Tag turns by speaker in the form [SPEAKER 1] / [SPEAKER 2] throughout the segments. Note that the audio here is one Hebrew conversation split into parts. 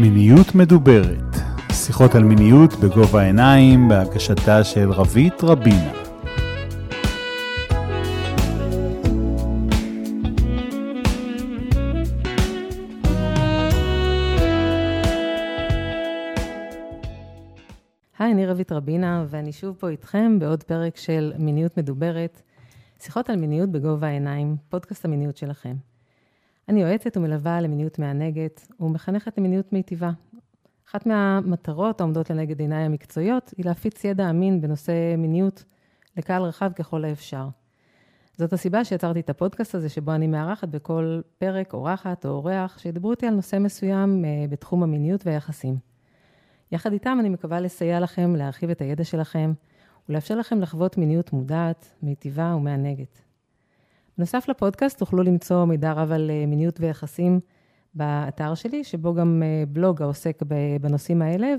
[SPEAKER 1] מיניות מדוברת, שיחות על מיניות בגובה העיניים, בהגשתה של רבית רבינה.
[SPEAKER 2] היי, אני רבית רבינה, ואני שוב פה איתכם בעוד פרק של מיניות מדוברת, שיחות על מיניות בגובה העיניים, פודקאסט המיניות שלכם. אני יועצת ומלווה למיניות מענגת ומחנכת למיניות מיטיבה. אחת מהמטרות העומדות לנגד עיניי המקצועיות היא להפיץ ידע אמין בנושא מיניות לקהל רחב ככל האפשר. זאת הסיבה שיצרתי את הפודקאסט הזה, שבו אני מארחת בכל פרק אורחת או אורח שידברו איתי על נושא מסוים אה, בתחום המיניות והיחסים. יחד איתם אני מקווה לסייע לכם להרחיב את הידע שלכם ולאפשר לכם לחוות מיניות מודעת, מיטיבה ומענגת. בנוסף לפודקאסט תוכלו למצוא מידע רב על אה, מיניות ויחסים באתר שלי, שבו גם אה, בלוג העוסק בנושאים האלה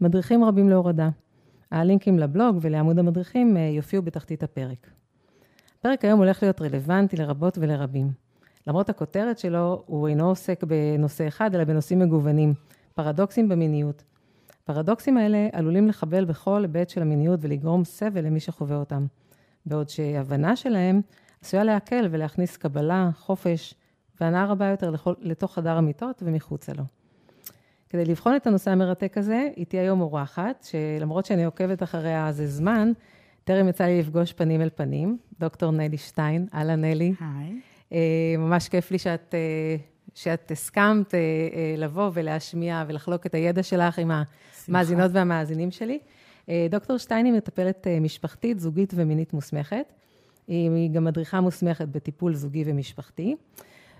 [SPEAKER 2] ומדריכים רבים להורדה. הלינקים לבלוג ולעמוד המדריכים אה, יופיעו בתחתית הפרק. הפרק היום הולך להיות רלוונטי לרבות ולרבים. למרות הכותרת שלו, הוא אינו עוסק בנושא אחד, אלא בנושאים מגוונים, פרדוקסים במיניות. הפרדוקסים האלה עלולים לחבל בכל היבט של המיניות ולגרום סבל למי שחווה אותם, בעוד שהבנה שלהם עשויה להקל ולהכניס קבלה, חופש והנאה רבה יותר לכל, לתוך חדר המיטות ומחוצה לו. כדי לבחון את הנושא המרתק הזה, איתי היום אורחת, שלמרות שאני עוקבת אחריה זה זמן, טרם יצא לי לפגוש פנים אל פנים, דוקטור נלי שטיין. אהלן נלי.
[SPEAKER 3] היי.
[SPEAKER 2] אה, ממש כיף לי שאת, אה, שאת הסכמת אה, לבוא ולהשמיע ולחלוק את הידע שלך עם המאזינות והמאזינים שלי. דוקטור שטיין היא מטפלת משפחתית, זוגית ומינית מוסמכת. היא גם מדריכה מוסמכת בטיפול זוגי ומשפחתי.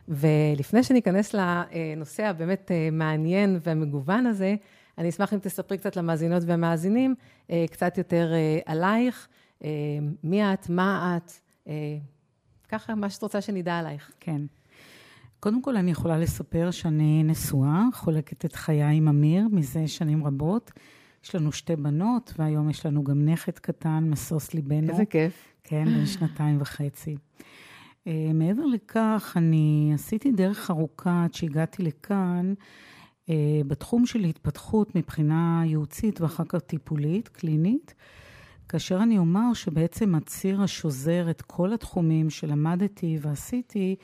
[SPEAKER 2] ולפני שניכנס לנושא הבאמת אה, מעניין והמגוון הזה, אני אשמח אם תספרי קצת למאזינות והמאזינים, אה, קצת יותר אה, עלייך, מי את, מה את, ככה, מה שאת רוצה שנדע עלייך.
[SPEAKER 3] כן. קודם כל, אני יכולה לספר שאני נשואה, חולקת את חיי עם אמיר מזה שנים רבות. יש לנו שתי בנות, והיום יש לנו גם נכד קטן, משוש ליבנו.
[SPEAKER 2] איזה כיף.
[SPEAKER 3] כן, בן שנתיים וחצי. Uh, מעבר לכך, אני עשיתי דרך ארוכה עד שהגעתי לכאן, uh, בתחום של התפתחות מבחינה ייעוצית ואחר כך טיפולית, קלינית, כאשר אני אומר שבעצם הציר השוזר את כל התחומים שלמדתי ועשיתי,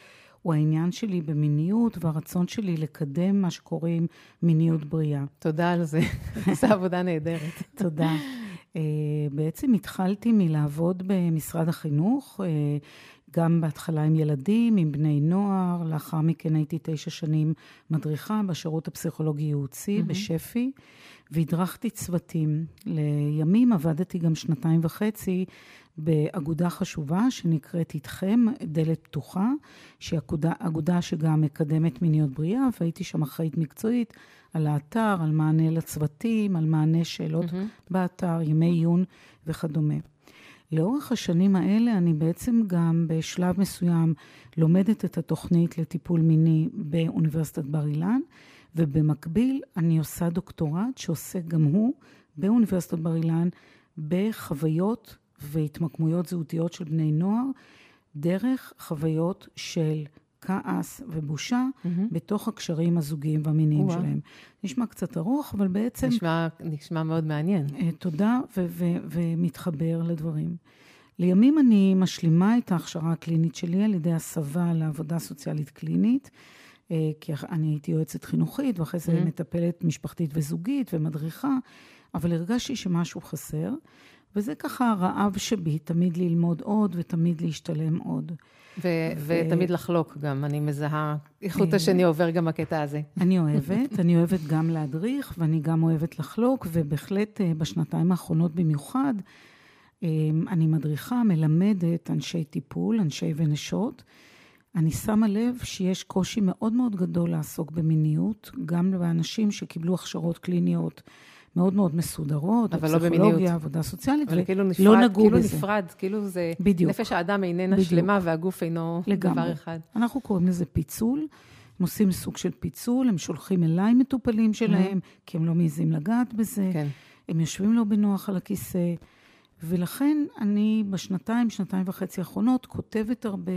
[SPEAKER 3] הוא העניין שלי במיניות והרצון שלי לקדם מה שקוראים מיניות בריאה.
[SPEAKER 2] תודה על זה, עושה עבודה נהדרת.
[SPEAKER 3] תודה. Uh, בעצם התחלתי מלעבוד במשרד החינוך, uh, גם בהתחלה עם ילדים, עם בני נוער, לאחר מכן הייתי תשע שנים מדריכה בשירות הפסיכולוגי-ייעוצי mm-hmm. בשפ"י, והדרכתי צוותים. לימים עבדתי גם שנתיים וחצי באגודה חשובה שנקראת איתכם, דלת פתוחה, שהיא אגודה, אגודה שגם מקדמת מיניות בריאה, והייתי שם אחראית מקצועית על האתר, על מענה לצוותים, על מענה שאלות mm-hmm. באתר, ימי עיון וכדומה. לאורך השנים האלה אני בעצם גם בשלב מסוים לומדת את התוכנית לטיפול מיני באוניברסיטת בר אילן, ובמקביל אני עושה דוקטורט שעוסק גם הוא באוניברסיטת בר אילן בחוויות והתמקמויות זהותיות של בני נוער, דרך חוויות של כעס ובושה mm-hmm. בתוך הקשרים הזוגיים והמיניים שלהם. נשמע קצת ארוך, אבל בעצם...
[SPEAKER 2] נשמע, נשמע מאוד מעניין.
[SPEAKER 3] Uh, תודה, ו- ו- ומתחבר לדברים. לימים אני משלימה את ההכשרה הקלינית שלי על ידי הסבה לעבודה סוציאלית קלינית, uh, כי אני הייתי יועצת חינוכית, ואחרי זה mm-hmm. מטפלת משפחתית וזוגית ומדריכה, אבל הרגשתי שמשהו חסר, וזה ככה הרעב שבי, תמיד ללמוד עוד ותמיד להשתלם עוד.
[SPEAKER 2] ו- ותמיד לחלוק גם, אני מזהה, איכות אה, השני עובר גם הקטע הזה.
[SPEAKER 3] אני אוהבת, אני אוהבת גם להדריך, ואני גם אוהבת לחלוק, ובהחלט אה, בשנתיים האחרונות במיוחד, אה, אני מדריכה, מלמדת אנשי טיפול, אנשי ונשות. אני שמה לב שיש קושי מאוד מאוד גדול לעסוק במיניות, גם לאנשים שקיבלו הכשרות קליניות. מאוד מאוד מסודרות,
[SPEAKER 2] אבל לא במיניות.
[SPEAKER 3] עבודה סוציאלית,
[SPEAKER 2] ולא כאילו נפרד, לא נגעו כאילו בזה. נפרד, כאילו זה... בדיוק. נפש האדם איננה בדיוק. שלמה והגוף אינו לגמרי. דבר אחד.
[SPEAKER 3] אנחנו קוראים לזה פיצול. הם עושים סוג של פיצול, הם שולחים אליי מטופלים שלהם, mm-hmm. כי הם לא מעיזים לגעת בזה. כן. הם יושבים לו בנוח על הכיסא, ולכן אני בשנתיים, שנתיים וחצי האחרונות כותבת הרבה,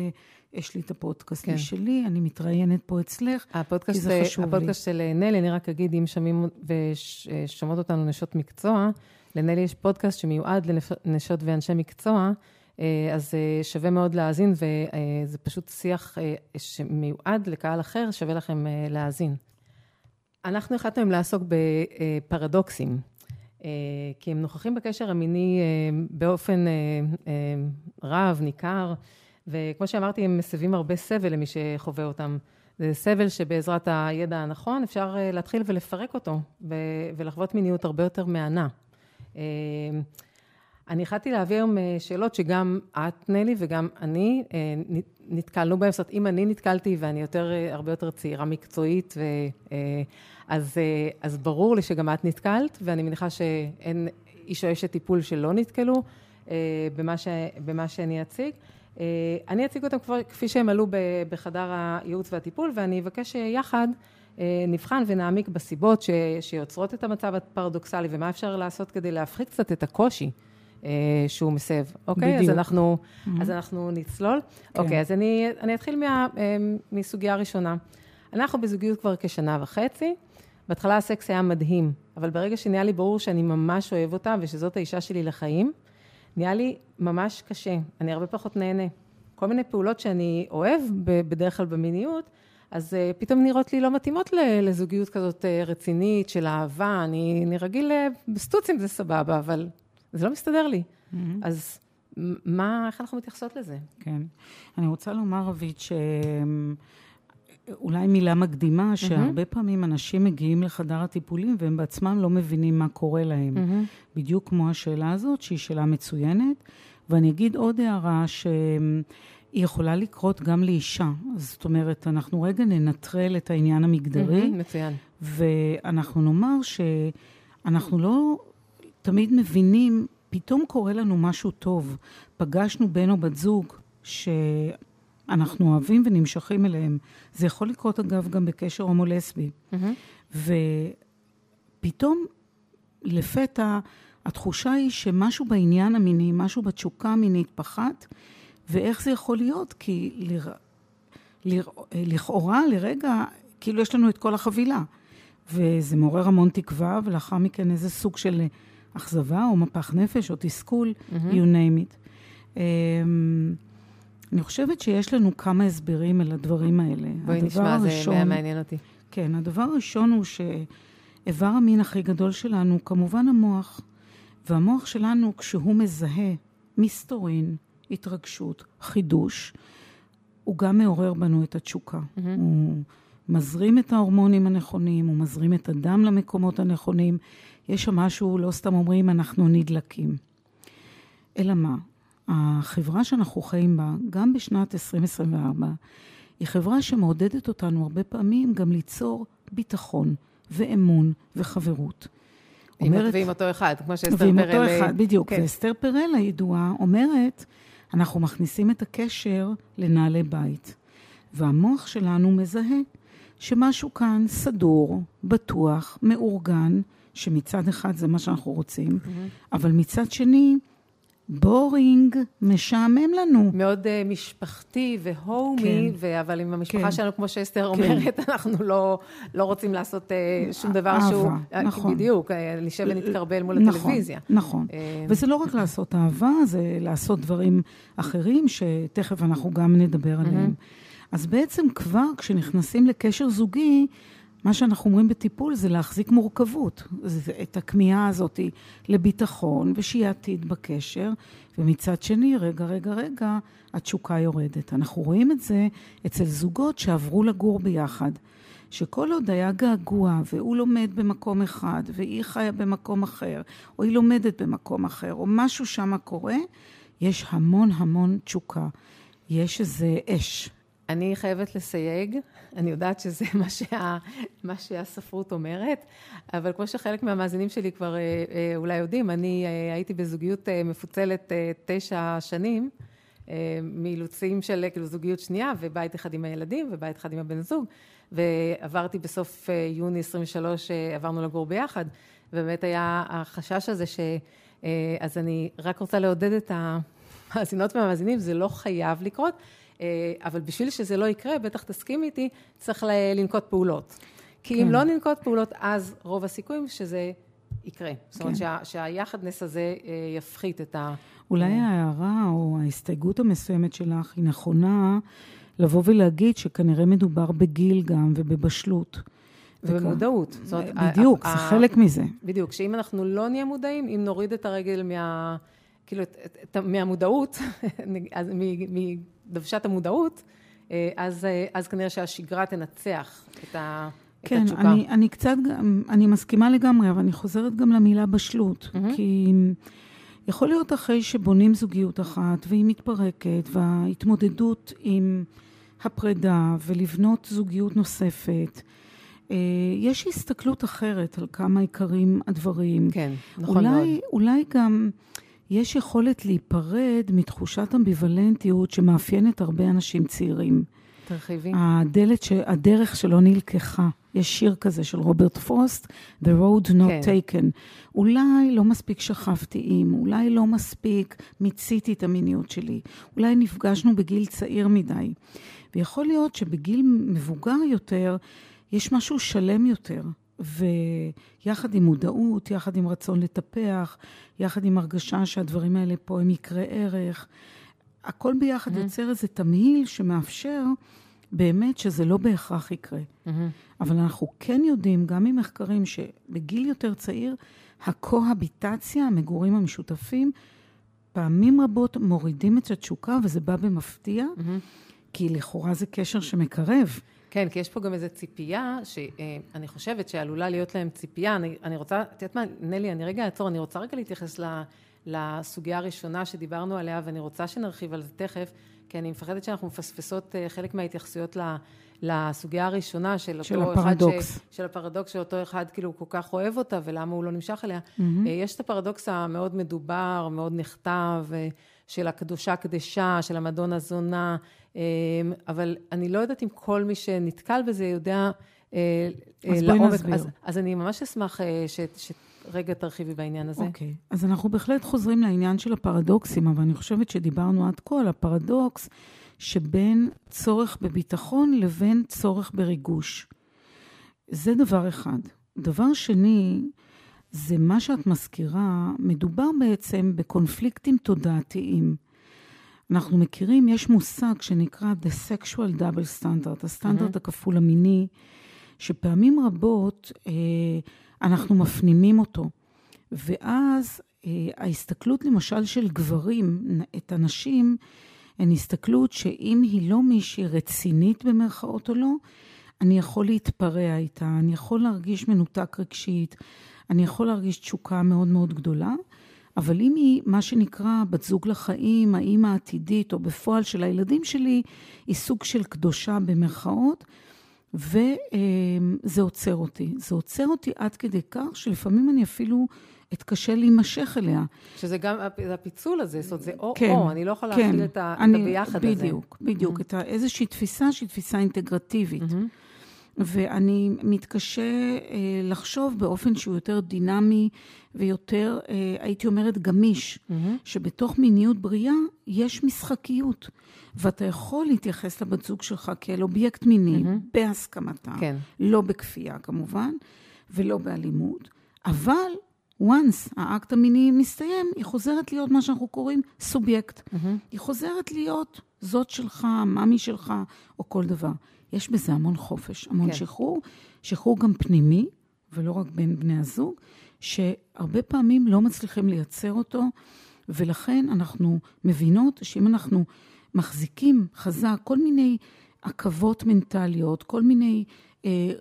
[SPEAKER 3] יש לי את הפודקאסט כן. שלי, אני מתראיינת פה אצלך,
[SPEAKER 2] הפודקאסט, כי זה חשוב הפודקאסט לי. הפודקאסט של נלי, אני רק אגיד, אם שומעים ושומעות אותנו נשות מקצוע, לנלי יש פודקאסט שמיועד לנשות ואנשי מקצוע, אה, אז אה, שווה מאוד להאזין, וזה פשוט שיח אה, שמיועד לקהל אחר, שווה לכם להאזין. אנחנו החלטנו לעסוק בפרדוקסים, כי הם נוכחים בקשר המיני באופן רב, ניכר, וכמו שאמרתי, הם מסבים הרבה סבל למי שחווה אותם. זה סבל שבעזרת הידע הנכון אפשר להתחיל ולפרק אותו ולחוות מיניות הרבה יותר מהנה. אני החלטתי להביא היום אה, שאלות שגם את, נלי, וגם אני אה, נתקלנו בהן. זאת אומרת, אם אני נתקלתי ואני יותר, אה, הרבה יותר צעירה מקצועית, ו, אז, אז ברור לי שגם את נתקלת, ואני מניחה שאין איש או אשת טיפול שלא נתקלו במה, ש, במה שאני אציג. אני אציג אותם כבר כפי שהם עלו בחדר הייעוץ והטיפול, ואני אבקש שיחד נבחן ונעמיק בסיבות ש, שיוצרות את המצב הפרדוקסלי, ומה אפשר לעשות כדי להפחית קצת את הקושי. אה, שהוא מסב, אוקיי? בדיוק. אז אנחנו, mm-hmm. אז אנחנו נצלול. כן. אוקיי, אז אני, אני אתחיל מה, אה, מסוגיה ראשונה. אנחנו בזוגיות כבר כשנה וחצי. בהתחלה הסקס היה מדהים, אבל ברגע שנהיה לי ברור שאני ממש אוהב אותה ושזאת האישה שלי לחיים, נהיה לי ממש קשה. אני הרבה פחות נהנה. כל מיני פעולות שאני אוהב בדרך כלל במיניות, אז uh, פתאום נראות לי לא מתאימות לזוגיות כזאת uh, רצינית של אהבה. אני, אני רגיל, uh, בסטוצים זה סבבה, אבל זה לא מסתדר לי. Mm-hmm. אז מה, איך אנחנו מתייחסות לזה?
[SPEAKER 3] כן. אני רוצה לומר, רבית, שאולי מילה מקדימה, שהרבה. פעמים אנשים מגיעים לחדר הטיפולים והם בעצמם לא מבינים מה קורה להם. בדיוק כמו השאלה הזאת, שהיא שאלה מצוינת. ואני אגיד עוד הערה שהיא יכולה לקרות גם לאישה. זאת אומרת, אנחנו רגע ננטרל את העניין המגדרי.
[SPEAKER 2] מצוין.
[SPEAKER 3] ואנחנו נאמר שאנחנו לא תמיד מבינים, פתאום קורה לנו משהו טוב. פגשנו בן או בת זוג שאנחנו אוהבים ונמשכים אליהם. זה יכול לקרות, אגב, גם בקשר הומו-לסבי. Mm-hmm. ופתאום, לפתע, התחושה היא שמשהו בעניין המיני, משהו בתשוקה המינית פחת, ואיך זה יכול להיות? כי לר... לר... לכאורה, לרגע, כאילו יש לנו את כל החבילה. וזה מעורר המון תקווה, ולאחר מכן איזה סוג של אכזבה או מפח נפש או תסכול, mm-hmm. you name it. אני חושבת שיש לנו כמה הסברים על הדברים האלה.
[SPEAKER 2] בואי נשמע, הראשון, זה מעניין אותי.
[SPEAKER 3] כן, הדבר הראשון הוא שאיבר המין הכי גדול שלנו, כמובן המוח. והמוח שלנו, כשהוא מזהה מסתורין, התרגשות, חידוש, הוא גם מעורר בנו את התשוקה. Mm-hmm. הוא מזרים את ההורמונים הנכונים, הוא מזרים את הדם למקומות הנכונים. יש שם משהו, לא סתם אומרים, אנחנו נדלקים. אלא מה? החברה שאנחנו חיים בה, גם בשנת 2024, היא חברה שמעודדת אותנו הרבה פעמים גם ליצור ביטחון ואמון וחברות.
[SPEAKER 2] אומרת, ועם אותו אחד, כמו שאסתר פרל... ועם
[SPEAKER 3] אותו אחד, בדיוק. כן. ואסתר פרל הידועה אומרת, אנחנו מכניסים את הקשר לנעלי בית, והמוח שלנו מזהה שמשהו כאן סדור, בטוח, מאורגן, שמצד אחד זה מה שאנחנו רוצים, mm-hmm. אבל מצד שני, בורינג, משעמם לנו.
[SPEAKER 2] מאוד uh, משפחתי והומי, כן. אבל עם המשפחה כן. שלנו, כמו שאסתר כן. אומרת, אנחנו לא, לא רוצים לעשות uh, שום דבר
[SPEAKER 3] אהבה,
[SPEAKER 2] שהוא...
[SPEAKER 3] אהבה, נכון.
[SPEAKER 2] בדיוק, נשב ונתקרבל מול נכון, הטלוויזיה.
[SPEAKER 3] נכון, וזה לא רק לעשות אהבה, זה לעשות דברים אחרים, שתכף אנחנו גם נדבר עליהם. אז בעצם כבר כשנכנסים לקשר זוגי, מה שאנחנו אומרים בטיפול זה להחזיק מורכבות, זה את הכמיהה הזאת לביטחון ושיהיה עתיד בקשר, ומצד שני, רגע, רגע, רגע, התשוקה יורדת. אנחנו רואים את זה אצל זוגות שעברו לגור ביחד, שכל עוד היה געגוע והוא לומד במקום אחד והיא חיה במקום אחר, או היא לומדת במקום אחר, או משהו שם קורה, יש המון המון תשוקה. יש איזה אש.
[SPEAKER 2] אני חייבת לסייג, אני יודעת שזה מה, שה, מה שהספרות אומרת, אבל כמו שחלק מהמאזינים שלי כבר אה, אה, אולי יודעים, אני אה, הייתי בזוגיות מפוצלת תשע שנים, מאילוצים של כאילו זוגיות שנייה, ובית אחד עם הילדים, ובית אחד עם הבן זוג, ועברתי בסוף יוני 23, עברנו לגור ביחד, ובאמת היה החשש הזה ש... אז אני רק רוצה לעודד את המאזינות והמאזינים, זה לא חייב לקרות, אבל בשביל שזה לא יקרה, בטח תסכים איתי, צריך לנקוט פעולות. כי כן. אם לא ננקוט פעולות, אז רוב הסיכויים שזה יקרה. זאת אומרת כן. שה, שהיחדנס הזה יפחית את ה...
[SPEAKER 3] אולי ההערה או ההסתייגות המסוימת שלך היא נכונה לבוא ולהגיד שכנראה מדובר בגיל גם ובבשלות.
[SPEAKER 2] ובמודעות.
[SPEAKER 3] זאת אומרת, בדיוק, זה חלק מזה.
[SPEAKER 2] בדיוק, שאם אנחנו לא נהיה מודעים, אם נוריד את הרגל מה... כאילו, מהמודעות, מדוושת המודעות, אה, אז, אה, אז כנראה שהשגרה תנצח את, ה,
[SPEAKER 3] כן, את התשוקה. כן, אני, אני קצת, אני מסכימה לגמרי, אבל אני חוזרת גם למילה בשלות, mm-hmm. כי יכול להיות אחרי שבונים זוגיות אחת והיא מתפרקת, וההתמודדות עם הפרידה ולבנות זוגיות נוספת, אה, יש הסתכלות אחרת על כמה עיקרים הדברים.
[SPEAKER 2] כן, נכון
[SPEAKER 3] אולי,
[SPEAKER 2] מאוד.
[SPEAKER 3] אולי גם יש יכולת להיפרד מתחושת אמביוולנטיות שמאפיינת הרבה אנשים צעירים.
[SPEAKER 2] תרחיבי.
[SPEAKER 3] הדלת, ש... הדרך שלא נלקחה. יש שיר כזה של רוברט פרוסט, The Road Not כן. Taken. אולי לא מספיק שכבתי עם, אולי לא מספיק מיציתי את המיניות שלי, אולי נפגשנו בגיל צעיר מדי. ויכול להיות שבגיל מבוגר יותר, יש משהו שלם יותר. ויחד עם מודעות, יחד עם רצון לטפח, יחד עם הרגשה שהדברים האלה פה הם יקרי ערך, הכל ביחד mm-hmm. יוצר איזה תמהיל שמאפשר באמת שזה לא בהכרח יקרה. Mm-hmm. אבל אנחנו כן יודעים, גם ממחקרים, שבגיל יותר צעיר, הקוהביטציה, המגורים המשותפים, פעמים רבות מורידים את התשוקה, וזה בא במפתיע, mm-hmm. כי לכאורה זה קשר שמקרב.
[SPEAKER 2] כן, כי יש פה גם איזו ציפייה, שאני חושבת שעלולה להיות להם ציפייה. אני, אני רוצה, את יודעת מה, נלי, אני רגע אעצור, אני רוצה רגע להתייחס לסוגיה הראשונה שדיברנו עליה, ואני רוצה שנרחיב על זה תכף, כי אני מפחדת שאנחנו מפספסות אה, חלק מההתייחסויות לסוגיה הראשונה של,
[SPEAKER 3] של אותו הפרדוקס.
[SPEAKER 2] אחד ש, של הפרדוקס שאותו אחד כאילו כל כך אוהב אותה ולמה הוא לא נמשך אליה. Mm-hmm. יש את הפרדוקס המאוד מדובר, מאוד נכתב, אה, של הקדושה קדשה, של המדון הזונה, אבל אני לא יודעת אם כל מי שנתקל בזה יודע
[SPEAKER 3] אז לעומק. בואי נסביר.
[SPEAKER 2] אז, אז אני ממש אשמח ש... ש רגע תרחיבי בעניין הזה.
[SPEAKER 3] אוקיי, okay. אז אנחנו בהחלט חוזרים לעניין של הפרדוקסים, אבל אני חושבת שדיברנו עד כה על הפרדוקס שבין צורך בביטחון לבין צורך בריגוש. זה דבר אחד. דבר שני, זה מה שאת מזכירה, מדובר בעצם בקונפליקטים תודעתיים. אנחנו מכירים, יש מושג שנקרא The Sexual Double Standard, הסטנדרט mm-hmm. הכפול המיני, שפעמים רבות אה, אנחנו מפנימים אותו. ואז אה, ההסתכלות למשל של גברים, את הנשים, הן הסתכלות שאם היא לא מישהי רצינית במרכאות או לא, אני יכול להתפרע איתה, אני יכול להרגיש מנותק רגשית, אני יכול להרגיש תשוקה מאוד מאוד גדולה, אבל אם היא מה שנקרא בת זוג לחיים, האימא העתידית או בפועל של הילדים שלי, היא סוג של קדושה במרכאות, וזה עוצר אותי. זה עוצר אותי עד כדי כך שלפעמים אני אפילו אתקשה להימשך אליה.
[SPEAKER 2] שזה גם הפיצול הזה, זאת אומרת, זה או-או, כן, אני לא יכולה כן, להכיל את, אני, את הביחד
[SPEAKER 3] בדיוק, הזה. בדיוק, בדיוק. Mm-hmm. את איזושהי תפיסה שהיא תפיסה אינטגרטיבית. Mm-hmm. ואני מתקשה אה, לחשוב באופן שהוא יותר דינמי ויותר, אה, הייתי אומרת, גמיש, mm-hmm. שבתוך מיניות בריאה יש משחקיות. ואתה יכול להתייחס לבת זוג שלך כאל אובייקט מיני, mm-hmm. בהסכמתה, כן. לא בכפייה כמובן, ולא באלימות, אבל once האקט המיני מסתיים, היא חוזרת להיות מה שאנחנו קוראים סובייקט. Mm-hmm. היא חוזרת להיות זאת שלך, מאמי שלך, או כל דבר. יש בזה המון חופש, המון כן. שחרור, שחרור גם פנימי, ולא רק בין בני הזוג, שהרבה פעמים לא מצליחים לייצר אותו, ולכן אנחנו מבינות שאם אנחנו מחזיקים חזק כל מיני עכבות מנטליות, כל מיני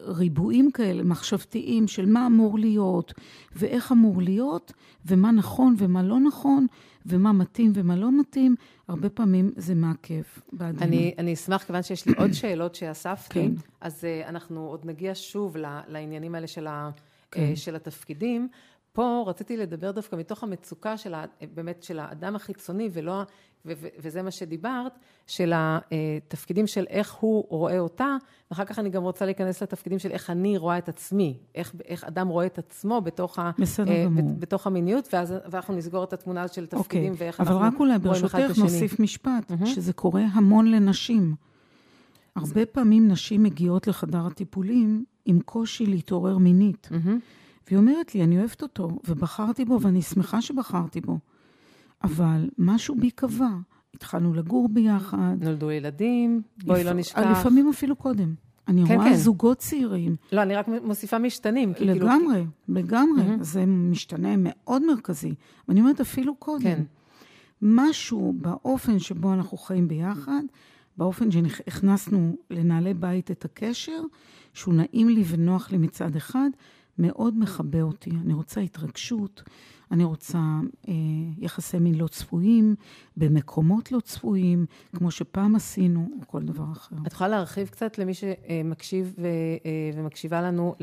[SPEAKER 3] ריבועים כאלה מחשבתיים של מה אמור להיות ואיך אמור להיות ומה נכון ומה לא נכון ומה מתאים ומה לא מתאים, הרבה פעמים זה מעכב.
[SPEAKER 2] אני, אני אשמח, כיוון שיש לי עוד שאלות שאספתי, כן. אז uh, אנחנו עוד נגיע שוב לעניינים האלה של, ה, כן. uh, של התפקידים. פה רציתי לדבר דווקא מתוך המצוקה של ה, באמת של האדם החיצוני ולא, ו, וזה מה שדיברת, של התפקידים של איך הוא רואה אותה, ואחר כך אני גם רוצה להיכנס לתפקידים של איך אני רואה את עצמי, איך, איך אדם רואה את עצמו בתוך, ה,
[SPEAKER 3] גמור.
[SPEAKER 2] בתוך המיניות, ואז אנחנו נסגור את התמונה של תפקידים
[SPEAKER 3] אוקיי,
[SPEAKER 2] ואיך
[SPEAKER 3] אבל
[SPEAKER 2] אנחנו
[SPEAKER 3] רק אולי
[SPEAKER 2] רואים אחד את
[SPEAKER 3] ברשותך
[SPEAKER 2] השני.
[SPEAKER 3] נוסיף משפט, שזה קורה המון לנשים. הרבה פעמים נשים מגיעות לחדר הטיפולים עם קושי להתעורר מינית.
[SPEAKER 2] מהמם.
[SPEAKER 3] והיא אומרת לי, אני אוהבת אותו, ובחרתי בו, ואני שמחה שבחרתי בו. אבל משהו בי קבע. התחלנו לגור ביחד.
[SPEAKER 2] נולדו ילדים, בואי לא
[SPEAKER 3] לפ-
[SPEAKER 2] נשכח.
[SPEAKER 3] לפעמים אפילו קודם. אני
[SPEAKER 2] כן,
[SPEAKER 3] רואה
[SPEAKER 2] כן.
[SPEAKER 3] זוגות צעירים.
[SPEAKER 2] לא, אני רק מוסיפה משתנים. כי כאילו-
[SPEAKER 3] לגמרי, לגמרי. זה משתנה מאוד מרכזי. ואני אומרת, אפילו קודם.
[SPEAKER 2] כן.
[SPEAKER 3] משהו באופן שבו אנחנו חיים ביחד, באופן שהכנסנו לנעלי בית את הקשר, שהוא נעים לי ונוח לי מצד אחד, מאוד מכבה אותי. אני רוצה התרגשות, אני רוצה אה, יחסי מין לא צפויים, במקומות לא צפויים, כמו שפעם עשינו, או כל דבר אחר.
[SPEAKER 2] את יכולה להרחיב קצת למי שמקשיב ו- אה, ומקשיבה לנו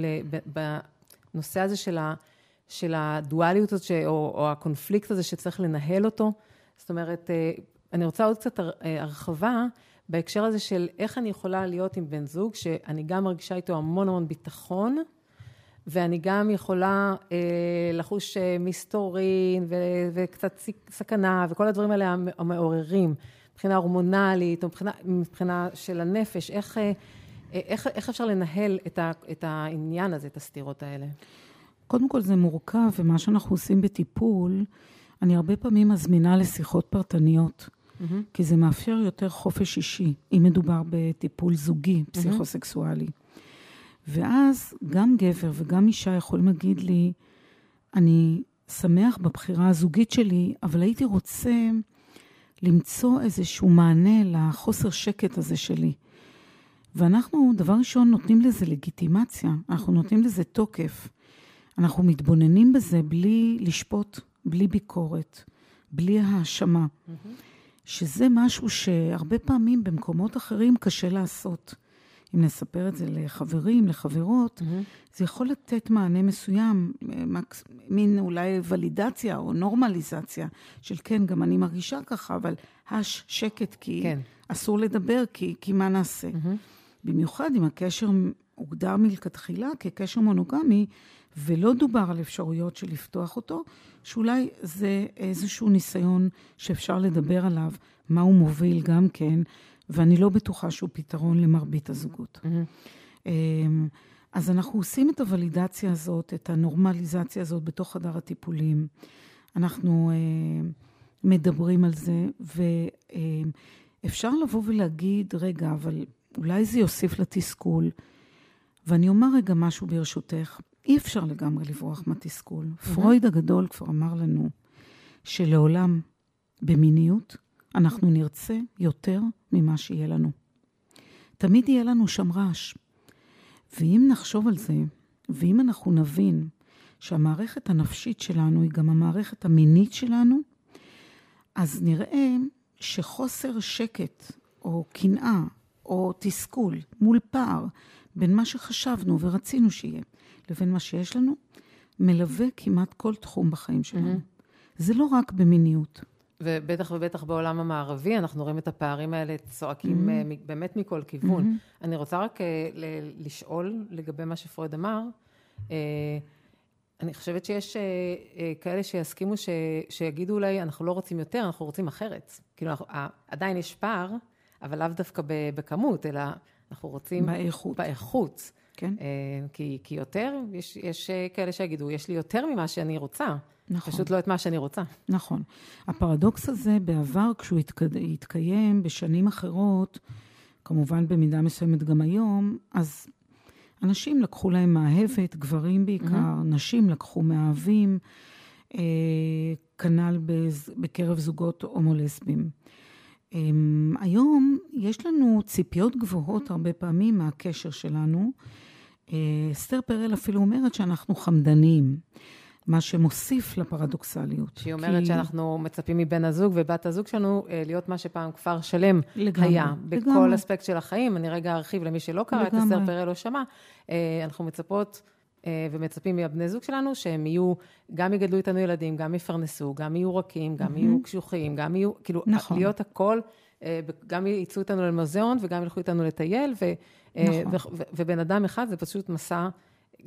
[SPEAKER 2] בנושא הזה של, ה- של הדואליות הזאת, או, או הקונפליקט הזה שצריך לנהל אותו? זאת אומרת, אה, אני רוצה עוד קצת הר- אה, הרחבה בהקשר הזה של איך אני יכולה להיות עם בן זוג, שאני גם מרגישה איתו המון המון ביטחון, ואני גם יכולה אה, לחוש אה, מסתורין וקצת סכנה וכל הדברים האלה המ- המעוררים, מבחינה הורמונלית או מבחינה, מבחינה של הנפש, איך, אה, איך, איך אפשר לנהל את, ה, את העניין הזה, את הסתירות האלה?
[SPEAKER 3] קודם כל זה מורכב, ומה שאנחנו עושים בטיפול, אני הרבה פעמים מזמינה לשיחות פרטניות, כי זה מאפשר יותר חופש אישי, אם מדובר בטיפול זוגי, פסיכוסקסואלי. ואז גם גבר וגם אישה יכולים להגיד לי, אני שמח בבחירה הזוגית שלי, אבל הייתי רוצה למצוא איזשהו מענה לחוסר שקט הזה שלי. ואנחנו, דבר ראשון, נותנים לזה לגיטימציה, אנחנו נותנים לזה תוקף. אנחנו מתבוננים בזה בלי לשפוט, בלי ביקורת, בלי האשמה. שזה משהו שהרבה פעמים במקומות אחרים קשה לעשות. אם נספר את זה לחברים, לחברות, זה יכול לתת מענה מסוים, מקס- מין אולי ולידציה או נורמליזציה של כן, גם אני מרגישה ככה, אבל הש, שקט, כי
[SPEAKER 2] כן.
[SPEAKER 3] אסור לדבר, כי, כי מה נעשה? במיוחד אם הקשר הוגדר מלכתחילה כקשר מונוגמי, ולא דובר על אפשרויות של לפתוח אותו, שאולי זה איזשהו ניסיון שאפשר לדבר עליו, מה הוא מוביל גם כן, ואני לא בטוחה שהוא פתרון למרבית הזוגות. אמ, אז אנחנו עושים את הוולידציה הזאת, את הנורמליזציה הזאת בתוך חדר הטיפולים. אנחנו אה, מדברים על זה, ואפשר לבוא ולהגיד, רגע, אבל אולי זה יוסיף לתסכול. ואני אומר רגע משהו ברשותך, אי אפשר לגמרי לברוח מהתסכול. פרויד הגדול כבר אמר לנו שלעולם במיניות אנחנו נרצה יותר ממה שיהיה לנו. תמיד יהיה לנו שם רעש. ואם נחשוב על זה, ואם אנחנו נבין שהמערכת הנפשית שלנו היא גם המערכת המינית שלנו, אז נראה שחוסר שקט או קנאה או תסכול מול פער בין מה שחשבנו ורצינו שיהיה לבין מה שיש לנו, מלווה כמעט כל תחום בחיים שלנו. זה לא רק במיניות.
[SPEAKER 2] ובטח ובטח בעולם המערבי, אנחנו רואים את הפערים האלה צועקים אה, מ- באמת מכל כיוון. אני רוצה רק אה, ל- לשאול לגבי מה שפרויד אמר. אה, אני חושבת שיש אה, אה, כאלה שיסכימו, ש- שיגידו אולי, אנחנו לא רוצים יותר, אנחנו רוצים אחרת. כאילו, אנחנו- עדיין יש פער, אבל לאו דווקא בכמות, אלא אנחנו רוצים...
[SPEAKER 3] באיכות.
[SPEAKER 2] באיכות.
[SPEAKER 3] כן.
[SPEAKER 2] אה, כי, כי יותר, יש, יש אה, כאלה שיגידו, יש לי יותר ממה שאני רוצה.
[SPEAKER 3] נכון.
[SPEAKER 2] פשוט לא את מה שאני רוצה.
[SPEAKER 3] נכון. הפרדוקס הזה בעבר, כשהוא התק... התקיים בשנים אחרות, כמובן במידה מסוימת גם היום, אז אנשים לקחו להם מאהבת, גברים בעיקר, נשים לקחו מאהבים, אה, כנ"ל בז- בקרב זוגות הומו-לסבים. אה, היום יש לנו ציפיות גבוהות הרבה פעמים מהקשר שלנו. אה, אסתר פרל אפילו אומרת שאנחנו חמדניים, מה שמוסיף לפרדוקסליות.
[SPEAKER 2] שהיא אומרת
[SPEAKER 3] כי-
[SPEAKER 2] שאנחנו מצפים מבן הזוג ובת הזוג שלנו אה, להיות מה שפעם כפר שלם
[SPEAKER 3] לגמרי,
[SPEAKER 2] היה, בכל
[SPEAKER 3] לגמרי.
[SPEAKER 2] אספקט של החיים. אני רגע ארחיב למי שלא קרא את
[SPEAKER 3] לגמרי.
[SPEAKER 2] אסתר פרל או שמע. אה, אנחנו מצפות ומצפים מהבני זוג שלנו שהם יהיו, גם יגדלו איתנו ילדים, גם יפרנסו, גם יהיו רכים, גם יהיו קשוחים, גם יהיו, כאילו, נכון. להיות הכל, גם יצאו איתנו למוזיאון וגם ילכו איתנו לטייל, ו, נכון. ובן אדם אחד זה פשוט מסע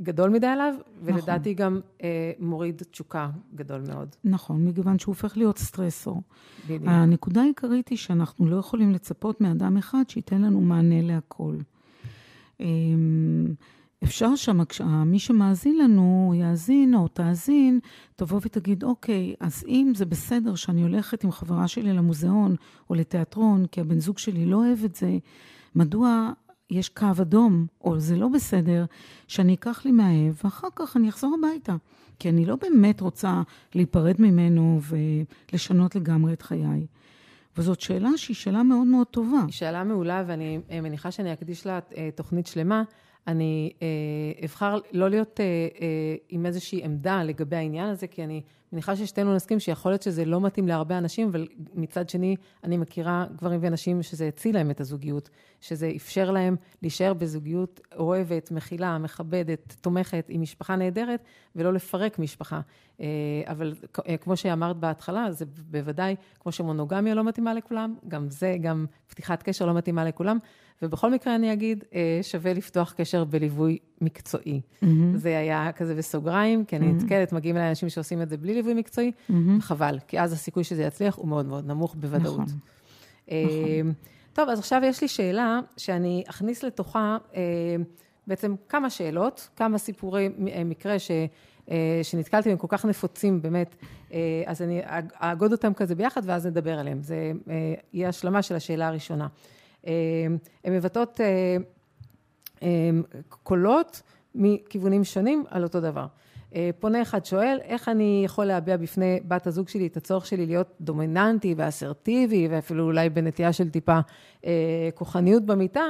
[SPEAKER 2] גדול מדי עליו, נכון. ולדעתי נכון. גם אה, מוריד תשוקה גדול מאוד.
[SPEAKER 3] נכון, מכיוון שהוא הופך להיות סטרסור. בדיוק. הנקודה העיקרית היא שאנחנו לא יכולים לצפות מאדם אחד שייתן לנו מענה להכל. אמ, אפשר שם, מי שמאזין לנו, יאזין או תאזין, תבוא ותגיד, אוקיי, אז אם זה בסדר שאני הולכת עם חברה שלי למוזיאון או לתיאטרון, כי הבן זוג שלי לא אוהב את זה, מדוע יש קו אדום, או זה לא בסדר, שאני אקח לי מהאב, ואחר כך אני אחזור הביתה. כי אני לא באמת רוצה להיפרד ממנו ולשנות לגמרי את חיי. וזאת שאלה שהיא שאלה מאוד מאוד טובה.
[SPEAKER 2] היא שאלה מעולה, ואני מניחה שאני אקדיש לה אה, תוכנית שלמה. אני אה, אבחר לא להיות אה, אה, עם איזושהי עמדה לגבי העניין הזה, כי אני מניחה ששתינו נסכים שיכול להיות שזה לא מתאים להרבה אנשים, אבל מצד שני, אני מכירה גברים ונשים שזה הציל להם את הזוגיות, שזה אפשר להם להישאר בזוגיות אוהבת, מכילה, מכבדת, תומכת, עם משפחה נהדרת, ולא לפרק משפחה. אה, אבל אה, כמו שאמרת בהתחלה, זה בוודאי, כמו שמונוגמיה לא מתאימה לכולם, גם זה, גם פתיחת קשר לא מתאימה לכולם. ובכל מקרה אני אגיד, אה, שווה לפתוח קשר בליווי מקצועי. Mm-hmm. זה היה כזה בסוגריים, כי אני נתקלת, mm-hmm. מגיעים אליי אנשים שעושים את זה בלי ליווי מקצועי, mm-hmm. חבל, כי אז הסיכוי שזה יצליח הוא מאוד מאוד נמוך בוודאות. נכון. אה, נכון. טוב, אז עכשיו יש לי שאלה שאני אכניס לתוכה אה, בעצם כמה שאלות, כמה סיפורי מקרה ש... שנתקלתי בהם כל כך נפוצים באמת, אז אני אאגוד אותם כזה ביחד ואז נדבר עליהם. זה יהיה השלמה של השאלה הראשונה. הן מבטאות קולות מכיוונים שונים על אותו דבר. פונה אחד שואל, איך אני יכול להביע בפני בת הזוג שלי את הצורך שלי להיות דומיננטי ואסרטיבי, ואפילו אולי בנטייה של טיפה אה, כוחניות במיטה,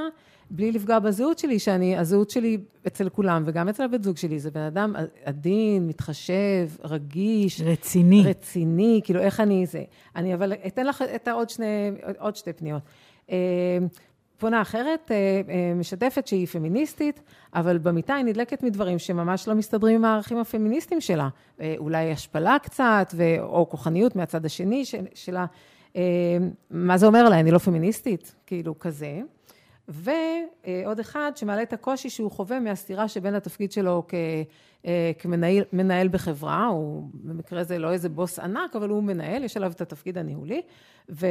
[SPEAKER 2] בלי לפגוע בזהות שלי, שאני, הזהות שלי אצל כולם, וגם אצל הבן זוג שלי, זה בן אדם עדין, מתחשב, רגיש.
[SPEAKER 3] רציני.
[SPEAKER 2] רציני, כאילו, איך אני זה. אני אבל אתן לך את העוד שני, עוד שתי פניות. אה, פונה אחרת, אה, אה, משתפת שהיא פמיניסטית, אבל במיטה היא נדלקת מדברים שממש לא מסתדרים עם הערכים הפמיניסטיים שלה. אולי השפלה קצת, או כוחניות מהצד השני שלה. מה זה אומר לה? אני לא פמיניסטית? כאילו, כזה. ועוד אחד שמעלה את הקושי שהוא חווה מהסתירה שבין התפקיד שלו כ, כמנהל בחברה, הוא במקרה הזה לא איזה בוס ענק, אבל הוא מנהל, יש עליו את התפקיד הניהולי, ו...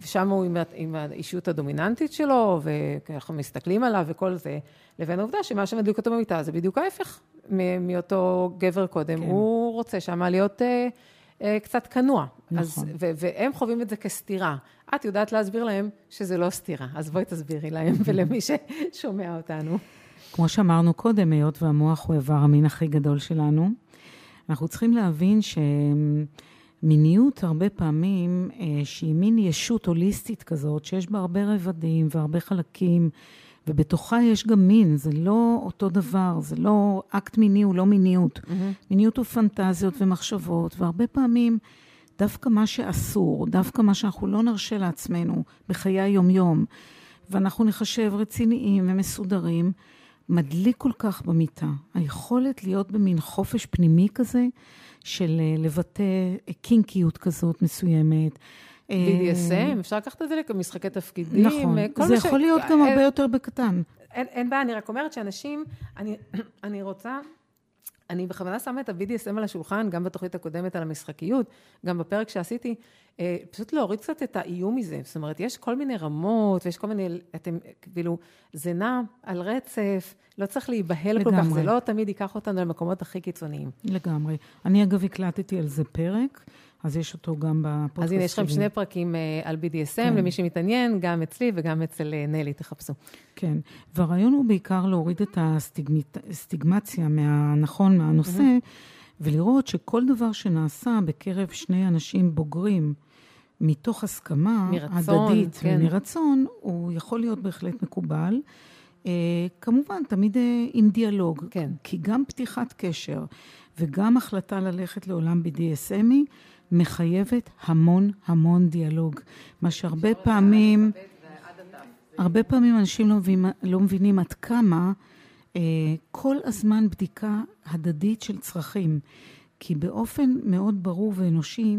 [SPEAKER 2] ושם הוא עם, עם האישיות הדומיננטית שלו, וככה מסתכלים עליו וכל זה, לבין העובדה שמה שמדליק אותו במיטה זה בדיוק ההפך מאותו גבר קודם. כן. הוא רוצה שם להיות אה, אה, קצת כנוע. נכון. אז, ו, והם חווים את זה כסתירה. את יודעת להסביר להם שזה לא סתירה, אז בואי תסבירי להם ולמי ששומע אותנו.
[SPEAKER 3] כמו שאמרנו קודם, היות והמוח הוא איבר המין הכי גדול שלנו, אנחנו צריכים להבין ש... מיניות הרבה פעמים, אה, שהיא מין ישות הוליסטית כזאת, שיש בה הרבה רבדים והרבה חלקים, ובתוכה יש גם מין, זה לא אותו דבר, זה לא, אקט מיני הוא לא מיניות. Mm-hmm. מיניות הוא פנטזיות ומחשבות, והרבה פעמים דווקא מה שאסור, דווקא מה שאנחנו לא נרשה לעצמנו בחיי היומיום, ואנחנו נחשב רציניים ומסודרים, מדליק כל כך במיטה. היכולת להיות במין חופש פנימי כזה, של אה, לבטא קינקיות כזאת מסוימת.
[SPEAKER 2] BDSM, אה, אפשר לקחת את זה למשחקי תפקידים.
[SPEAKER 3] נכון, זה יכול. להיות גם הרבה יותר בקטן.
[SPEAKER 2] אין, בעיה, אני רק אומרת שאנשים, אני, אני רוצה אני בכוונה שמה את ה-BDSM על השולחן, גם בתוכנית הקודמת על המשחקיות, גם בפרק שעשיתי, אה, פשוט להוריד קצת את האיום מזה. זאת אומרת, יש כל מיני רמות, ויש כל מיני, אתם, כאילו, זה נע על רצף, לא צריך להיבהל לגמרי. כל כך, זה לא תמיד ייקח אותנו למקומות הכי קיצוניים.
[SPEAKER 3] לגמרי. אני אגב הקלטתי על זה פרק. אז יש אותו גם בפודקאסט.
[SPEAKER 2] אז הנה, יש לכם שני פרקים אה, על BDSM, כן. למי שמתעניין, גם אצלי וגם אצל אה, נלי, תחפשו.
[SPEAKER 3] כן, והרעיון הוא בעיקר להוריד את הסטיגמציה מהנכון, מהנושא, mm-hmm. ולראות שכל דבר שנעשה בקרב שני אנשים בוגרים, מתוך הסכמה מרצון, הדדית כן. ומרצון, הוא יכול להיות בהחלט מקובל. Uh, כמובן, תמיד uh, עם דיאלוג. כן. כי גם פתיחת קשר וגם החלטה ללכת לעולם BDSMי, מחייבת המון המון דיאלוג. מה שהרבה פעמים, הרבה פעמים אנשים לא מבינים, לא מבינים עד כמה כל הזמן בדיקה הדדית של צרכים, כי באופן מאוד ברור ואנושי,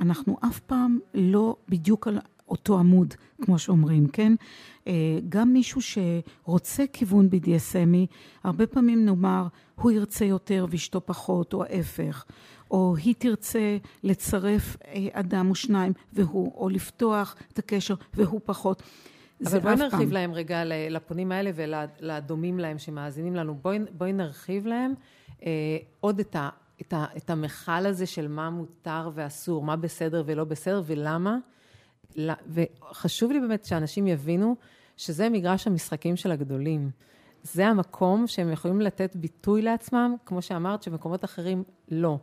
[SPEAKER 3] אנחנו אף פעם לא בדיוק על אותו עמוד, כמו שאומרים, כן? גם מישהו שרוצה כיוון BDSMי, הרבה פעמים נאמר, הוא ירצה יותר ואשתו פחות, או ההפך. או היא תרצה לצרף אדם או שניים והוא, או לפתוח את הקשר והוא פחות.
[SPEAKER 2] אבל בואי נרחיב פעם. להם רגע לפונים האלה ולדומים להם שמאזינים לנו. בואי, בואי נרחיב להם אה, עוד את, ה, את, ה, את המכל הזה של מה מותר ואסור, מה בסדר ולא בסדר ולמה. וחשוב לי באמת שאנשים יבינו שזה מגרש המשחקים של הגדולים. זה המקום שהם יכולים לתת ביטוי לעצמם, כמו שאמרת, שבמקומות אחרים לא.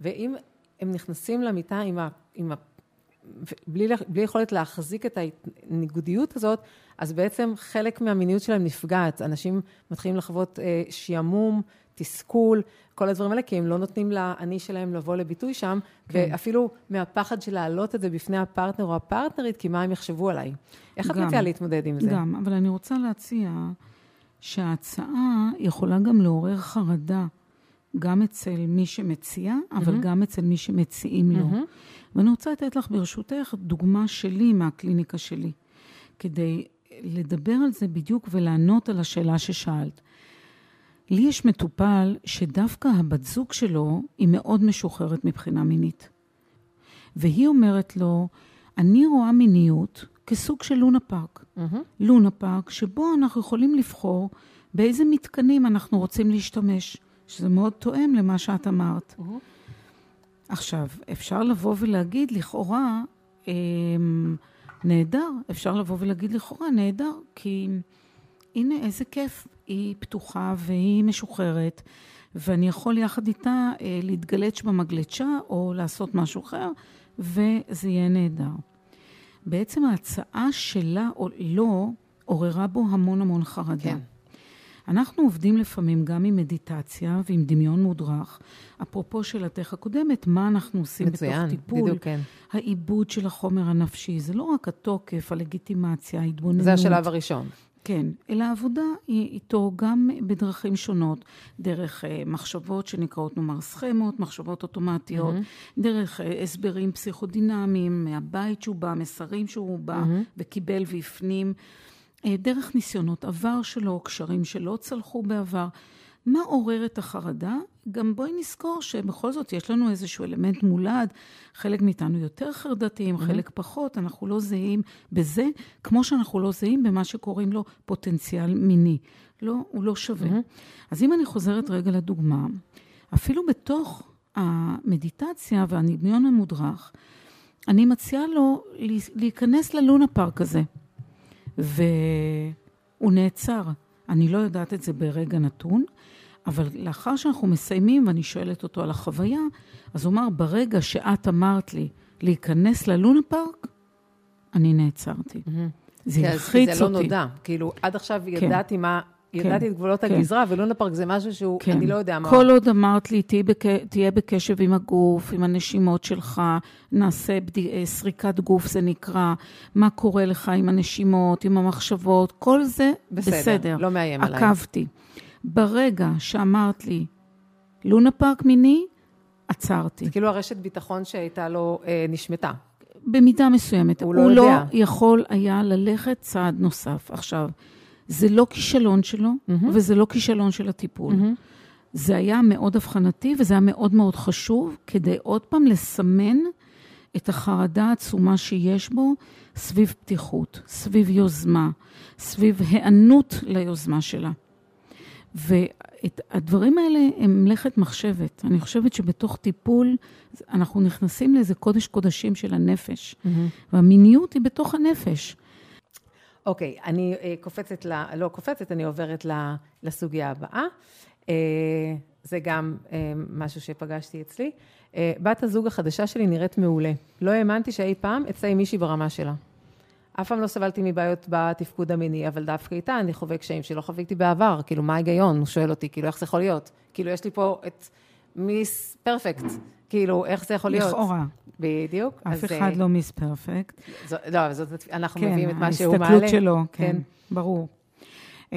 [SPEAKER 2] ואם הם נכנסים למיטה עם ה... עם ה בלי, בלי יכולת להחזיק את הניגודיות הזאת, אז בעצם חלק מהמיניות שלהם נפגעת. אנשים מתחילים לחוות אה, שעמום, תסכול, כל הדברים האלה, כי הם לא נותנים לאני שלהם לבוא לביטוי שם, כן. ואפילו מהפחד של להעלות את זה בפני הפרטנר או הפרטנרית, כי מה הם יחשבו עליי. איך גם, את מציעה להתמודד עם זה?
[SPEAKER 3] גם, אבל אני רוצה להציע שההצעה יכולה גם לעורר חרדה. גם אצל מי שמציע, אבל mm-hmm. גם אצל מי שמציעים לו. Mm-hmm. ואני רוצה לתת לך, ברשותך, דוגמה שלי מהקליניקה שלי, כדי לדבר על זה בדיוק ולענות על השאלה ששאלת. לי יש מטופל שדווקא הבת זוג שלו היא מאוד משוחררת מבחינה מינית. והיא אומרת לו, אני רואה מיניות כסוג של לונה פארק. Mm-hmm. לונה פארק שבו אנחנו יכולים לבחור באיזה מתקנים אנחנו רוצים להשתמש. שזה מאוד תואם למה שאת אמרת. Mm-hmm. עכשיו, אפשר לבוא ולהגיד לכאורה, אה, נהדר, אפשר לבוא ולהגיד לכאורה נהדר, כי הנה איזה כיף, היא פתוחה והיא משוחררת, ואני יכול יחד איתה אה, להתגלץ' במגלצ'ה או לעשות משהו אחר, וזה יהיה נהדר. בעצם ההצעה שלה או לא עוררה בו המון המון חרדה. כן. אנחנו עובדים לפעמים גם עם מדיטציה ועם דמיון מודרך. אפרופו שאלתך הקודמת, מה אנחנו עושים מצוין, בתוך טיפול? מצוין, בדיוק, כן. העיבוד של החומר הנפשי, זה לא רק התוקף, הלגיטימציה, ההתבוננות.
[SPEAKER 2] זה השלב הראשון.
[SPEAKER 3] כן, אלא העבודה היא איתו גם בדרכים שונות, דרך uh, מחשבות שנקראות נאמר סכמות, מחשבות אוטומטיות, mm-hmm. דרך uh, הסברים פסיכודינמיים, מהבית שהוא בא, מסרים שהוא בא mm-hmm. וקיבל והפנים. אה, דרך ניסיונות עבר שלו, קשרים שלא צלחו בעבר. מה עורר את החרדה? גם בואי נזכור שבכל זאת יש לנו איזשהו אלמנט מולד, חלק מאיתנו יותר חרדתיים, mm-hmm. חלק פחות, אנחנו לא זהים בזה, כמו שאנחנו לא זהים במה שקוראים לו פוטנציאל מיני. לא, הוא לא שווה. Mm-hmm. אז אם אני חוזרת רגע לדוגמה, אפילו בתוך המדיטציה והדמיון המודרך, אני מציעה לו להיכנס ללונה פארק הזה. והוא נעצר. אני לא יודעת את זה ברגע נתון, אבל לאחר שאנחנו מסיימים ואני שואלת אותו על החוויה, אז הוא אמר, ברגע שאת אמרת לי להיכנס ללונה פארק, אני נעצרתי. Mm-hmm. זה הלחיץ אותי.
[SPEAKER 2] זה לא נודע. כאילו, עד עכשיו כן. ידעתי מה ידעתי את גבולות כן. הגזרה, ולונה פארק זה משהו שהוא, כן. אני לא יודע מה.
[SPEAKER 3] כל עוד אמרת לי, תהיה, בק... תהיה בקשב עם הגוף, עם הנשימות שלך, נעשה בד... אה, סריקת גוף, זה נקרא, מה קורה לך עם הנשימות, עם המחשבות, כל זה בסדר. בסדר.
[SPEAKER 2] לא מאיים עליי.
[SPEAKER 3] עקבתי. ברגע שאמרת לי, לונה פארק מיני, עצרתי.
[SPEAKER 2] זה כאילו הרשת ביטחון שהייתה לו אה, נשמטה.
[SPEAKER 3] במידה מסוימת. הוא, הוא לא, לא יכול היה ללכת צעד נוסף. עכשיו, זה לא כישלון שלו, mm-hmm. וזה לא כישלון של הטיפול. Mm-hmm. זה היה מאוד אבחנתי, וזה היה מאוד מאוד חשוב, כדי עוד פעם לסמן את החרדה העצומה שיש בו סביב פתיחות, סביב יוזמה, סביב היענות ליוזמה שלה. והדברים האלה הם מלאכת מחשבת. אני חושבת שבתוך טיפול אנחנו נכנסים לאיזה קודש קודשים של הנפש, mm-hmm. והמיניות היא בתוך הנפש.
[SPEAKER 2] אוקיי, אני uh, קופצת, ל, לא קופצת, אני עוברת ל, לסוגיה הבאה. Uh, זה גם uh, משהו שפגשתי אצלי. Uh, בת הזוג החדשה שלי נראית מעולה. לא האמנתי שאי פעם אצא עם מישהי ברמה שלה. אף פעם לא סבלתי מבעיות בתפקוד המיני, אבל דווקא איתה אני חווה קשיים שלא חוויתי בעבר. כאילו, מה ההיגיון? הוא שואל אותי, כאילו, איך זה יכול להיות? כאילו, יש לי פה את מיס פרפקט. כאילו, איך זה יכול להיות?
[SPEAKER 3] לכאורה.
[SPEAKER 2] בדיוק.
[SPEAKER 3] אף אחד לא מיס פרפקט.
[SPEAKER 2] לא, זאת, אנחנו כן, מביאים את מה שהוא מעלה. כן,
[SPEAKER 3] ההסתכלות שלו, כן, כן. ברור. Uh,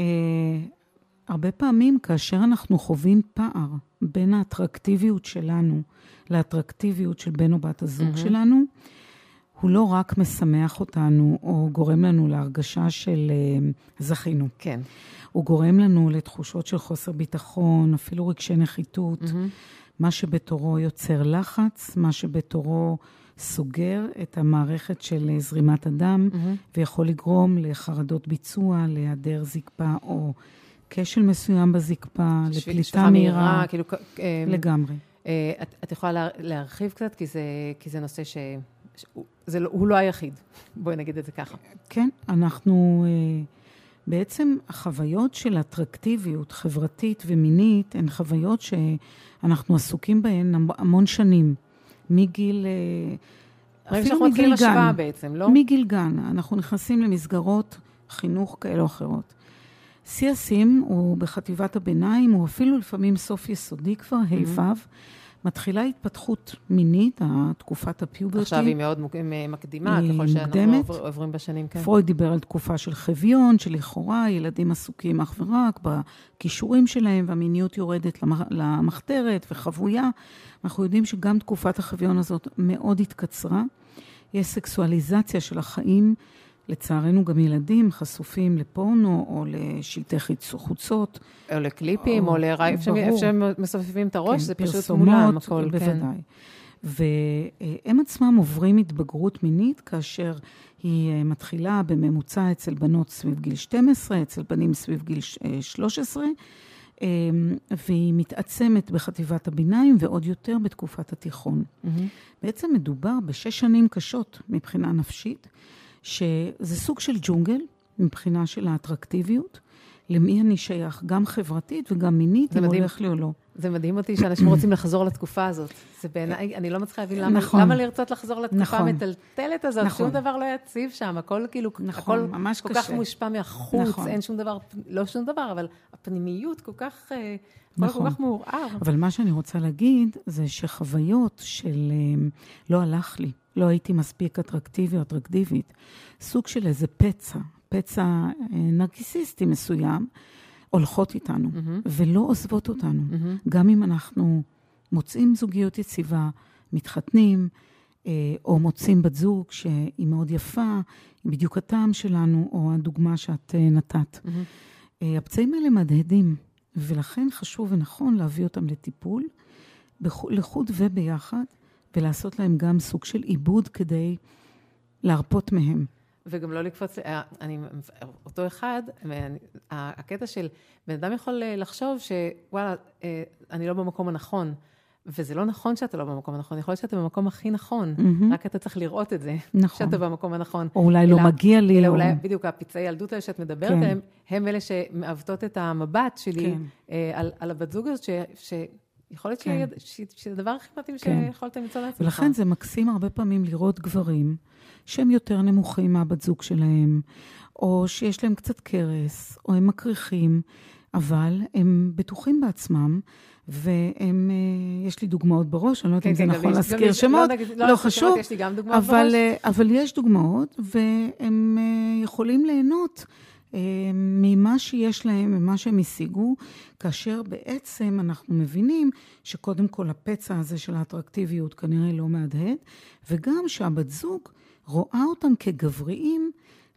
[SPEAKER 3] הרבה פעמים כאשר אנחנו חווים פער בין האטרקטיביות שלנו לאטרקטיביות של בן או בת הזוג mm-hmm. שלנו, הוא לא רק משמח אותנו או גורם לנו להרגשה של uh, זכינו.
[SPEAKER 2] כן.
[SPEAKER 3] הוא גורם לנו לתחושות של חוסר ביטחון, אפילו רגשי נחיתות, mm-hmm. מה שבתורו יוצר לחץ, מה שבתורו סוגר את המערכת של זרימת הדם, mm-hmm. ויכול לגרום לחרדות ביצוע, להיעדר זקפה או כשל מסוים בזקפה, לפליטה מהירה.
[SPEAKER 2] כאילו...
[SPEAKER 3] אה, לגמרי.
[SPEAKER 2] אה, את, את יכולה להרחיב קצת, כי זה, כי זה נושא ש... זה, לא, הוא לא היחיד, בואי נגיד את זה ככה.
[SPEAKER 3] כן, אנחנו... אה, בעצם החוויות של אטרקטיביות חברתית ומינית הן חוויות שאנחנו עסוקים בהן המון שנים. מגיל...
[SPEAKER 2] אפילו שאנחנו מתחילים השוואה בעצם, לא?
[SPEAKER 3] מגיל גן. אנחנו נכנסים למסגרות חינוך כאלה או אחרות. שיא השיאים הוא בחטיבת הביניים, הוא אפילו לפעמים סוף יסודי כבר, ה'-ו'. מתחילה התפתחות מינית, תקופת הפיוברטי.
[SPEAKER 2] עכשיו היא מאוד מקדימה, היא ככל שאנחנו עובר, עוברים בשנים כאן.
[SPEAKER 3] פרויד דיבר על תקופה של חביון, שלכאורה ילדים עסוקים אך ורק בכישורים שלהם, והמיניות יורדת למחתרת וחבויה. אנחנו יודעים שגם תקופת החביון הזאת מאוד התקצרה. יש סקסואליזציה של החיים. לצערנו גם ילדים חשופים לפורנו או לשלטי חוצות.
[SPEAKER 2] או לקליפים, או, או לרעי, איפה שהם מסופפים את הראש, כן, זה פשוט מולם הכל.
[SPEAKER 3] כן. בוודאי. והם עצמם עוברים התבגרות מינית כאשר היא אה, מתחילה בממוצע אצל בנות סביב גיל 12, אצל בנים סביב גיל 13, אה, אמ, והיא מתעצמת בחטיבת הביניים ועוד יותר בתקופת התיכון. Mm-hmm. בעצם מדובר בשש שנים קשות מבחינה נפשית. שזה סוג של ג'ונגל מבחינה של האטרקטיביות. למי אני שייך, גם חברתית וגם מינית, אם מדהים. הולך לי או לא.
[SPEAKER 2] זה מדהים אותי שאנשים רוצים לחזור לתקופה הזאת. זה בעיניי, אני לא מצליחה להבין למה, נכון. למה לרצות לחזור לתקופה נכון. המטלטלת הזאת. נכון. שום דבר לא יציב שם, הכל כאילו, נכון, הכל ממש כל קשה. כך מושפע מהחוץ, נכון. אין שום דבר, לא שום דבר, אבל הפנימיות כל כך, אה, נכון. כל כך מעורער.
[SPEAKER 3] אבל מה שאני רוצה להגיד, זה שחוויות של אה, לא הלך לי, לא הייתי מספיק אטרקטיבי או אטרקטיבית. סוג של איזה פצע, פצע אה, נרקיסיסטי מסוים, הולכות איתנו, mm-hmm. ולא עוזבות אותנו. Mm-hmm. גם אם אנחנו מוצאים זוגיות יציבה, מתחתנים, אה, או מוצאים בת זוג שהיא מאוד יפה, היא בדיוק הטעם שלנו, או הדוגמה שאת אה, נתת. Mm-hmm. הפצעים האלה מהדהדים, ולכן חשוב ונכון להביא אותם לטיפול, לחוד וביחד, ולעשות להם גם סוג של עיבוד כדי להרפות מהם.
[SPEAKER 2] וגם לא לקפוץ, אה, אני, אותו אחד, הקטע של בן אדם יכול אה, לחשוב שוואלה, אה, אני לא במקום הנכון. וזה לא נכון שאתה לא במקום הנכון, יכול להיות שאתה במקום הכי נכון, mm-hmm. רק אתה צריך לראות את זה, נכון. שאתה במקום הנכון.
[SPEAKER 3] או אולי לא אלא, לא מגיע לי.
[SPEAKER 2] אלא או... אולי, בדיוק, הפצעי ילדות האלה שאת מדברת כן. עליהם, הם אלה שמעוותות את המבט שלי כן. אה, על, על הבת זוג הזאת, ש, ש, יכול להיות כן. שזה הדבר הכי מתאים כן. שיכולתם למצוא לעצמך.
[SPEAKER 3] ולכן זה מקסים הרבה פעמים לראות גברים שהם יותר נמוכים מהבת זוג שלהם, או שיש להם קצת קרס, או הם מקריחים, אבל הם בטוחים בעצמם, והם, אה, יש לי דוגמאות בראש, אני לא יודעת כן, אם כן, זה נכון להזכיר שמות, לא, לא, לא חשוב,
[SPEAKER 2] יש לי גם דוגמאות
[SPEAKER 3] אבל, בראש. אה, אבל יש דוגמאות, והם אה, יכולים ליהנות. ממה שיש להם, ממה שהם השיגו, כאשר בעצם אנחנו מבינים שקודם כל הפצע הזה של האטרקטיביות כנראה לא מהדהד, וגם שהבת זוג רואה אותם כגבריים,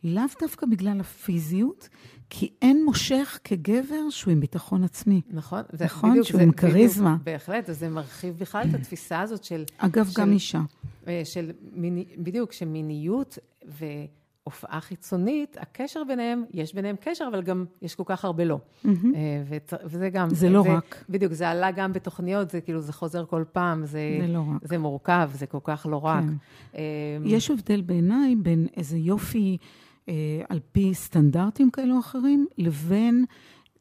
[SPEAKER 3] לאו דווקא בגלל הפיזיות, כי אין מושך כגבר שהוא עם ביטחון עצמי.
[SPEAKER 2] נכון.
[SPEAKER 3] זה, נכון, בדיוק, שהוא זה, עם כריזמה.
[SPEAKER 2] בהחלט, וזה מרחיב בכלל את התפיסה הזאת של...
[SPEAKER 3] אגב, של, גם אישה.
[SPEAKER 2] אה, של מיני, בדיוק, שמיניות והופעה חיצונית, הקשר ביניהם, יש ביניהם קשר, אבל גם יש כל כך הרבה לא. Mm-hmm. וזה גם...
[SPEAKER 3] זה לא זה, רק.
[SPEAKER 2] בדיוק, זה עלה גם בתוכניות, זה כאילו, זה חוזר כל פעם, זה,
[SPEAKER 3] זה לא רק.
[SPEAKER 2] זה מורכב, זה כל כך לא רק. כן.
[SPEAKER 3] אה, יש הבדל בעיניי בין איזה יופי... אה, על פי סטנדרטים כאלו או אחרים, לבין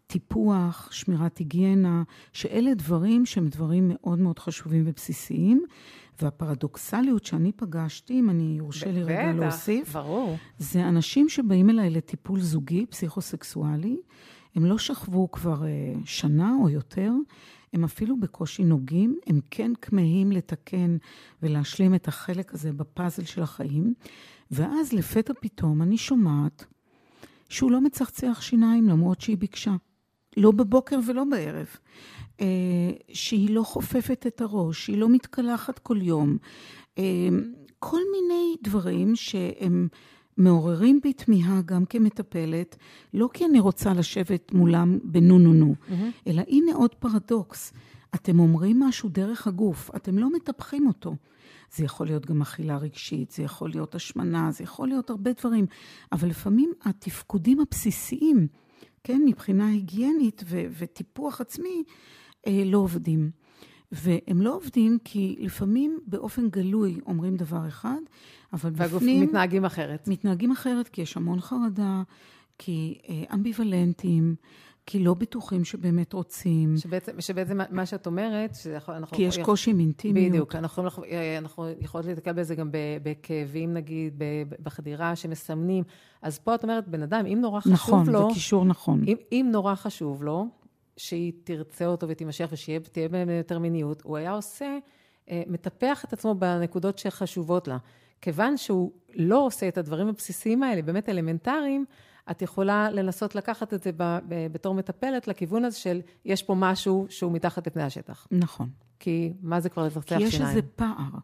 [SPEAKER 3] טיפוח, שמירת היגיינה, שאלה דברים שהם דברים מאוד מאוד חשובים ובסיסיים. והפרדוקסליות שאני פגשתי, אם אני יורשה לי רגע להוסיף,
[SPEAKER 2] ברור.
[SPEAKER 3] זה אנשים שבאים אליי לטיפול זוגי, פסיכוסקסואלי, הם לא שכבו כבר uh, שנה או יותר, הם אפילו בקושי נוגעים, הם כן כמהים לתקן ולהשלים את החלק הזה בפאזל של החיים, ואז לפתע פתאום אני שומעת שהוא לא מצחצח שיניים למרות שהיא ביקשה. לא בבוקר ולא בערב, שהיא לא חופפת את הראש, שהיא לא מתקלחת כל יום, אה, כל מיני דברים שהם מעוררים בי תמיהה גם כמטפלת, לא כי אני רוצה לשבת מולם בנו נו נו, mm-hmm. אלא הנה עוד פרדוקס. אתם אומרים משהו דרך הגוף, אתם לא מטפחים אותו. זה יכול להיות גם אכילה רגשית, זה יכול להיות השמנה, זה יכול להיות הרבה דברים, אבל לפעמים התפקודים הבסיסיים, כן, מבחינה היגיינית ו- וטיפוח עצמי, אה, לא עובדים. והם לא עובדים כי לפעמים באופן גלוי אומרים דבר אחד, אבל
[SPEAKER 2] בפנים... והגוף מתנהגים אחרת.
[SPEAKER 3] מתנהגים אחרת כי יש המון חרדה, כי אה, אמביוולנטים, כי לא בטוחים שבאמת רוצים.
[SPEAKER 2] שבעצם, שבעצם מה שאת אומרת, שאנחנו...
[SPEAKER 3] כי יש יכול, קושי עם אינטימיות.
[SPEAKER 2] בדיוק, אנחנו, אנחנו, אנחנו יכולות להתקל בזה גם בכאבים, נגיד, בחדירה שמסמנים. אז פה את אומרת, בן אדם, אם נורא חשוב
[SPEAKER 3] נכון,
[SPEAKER 2] לו...
[SPEAKER 3] נכון, זה קישור נכון.
[SPEAKER 2] אם, אם נורא חשוב לו, שהיא תרצה אותו ותימשך ושתהיה בהם יותר מיניות, הוא היה עושה, אה, מטפח את עצמו בנקודות שחשובות לה. כיוון שהוא לא עושה את הדברים הבסיסיים האלה, באמת אלמנטריים, את יכולה לנסות לקחת את זה בתור מטפלת לכיוון הזה של יש פה משהו שהוא מתחת לפני השטח.
[SPEAKER 3] נכון.
[SPEAKER 2] כי מה זה כבר לצחצח שיניים?
[SPEAKER 3] כי יש איזה פער.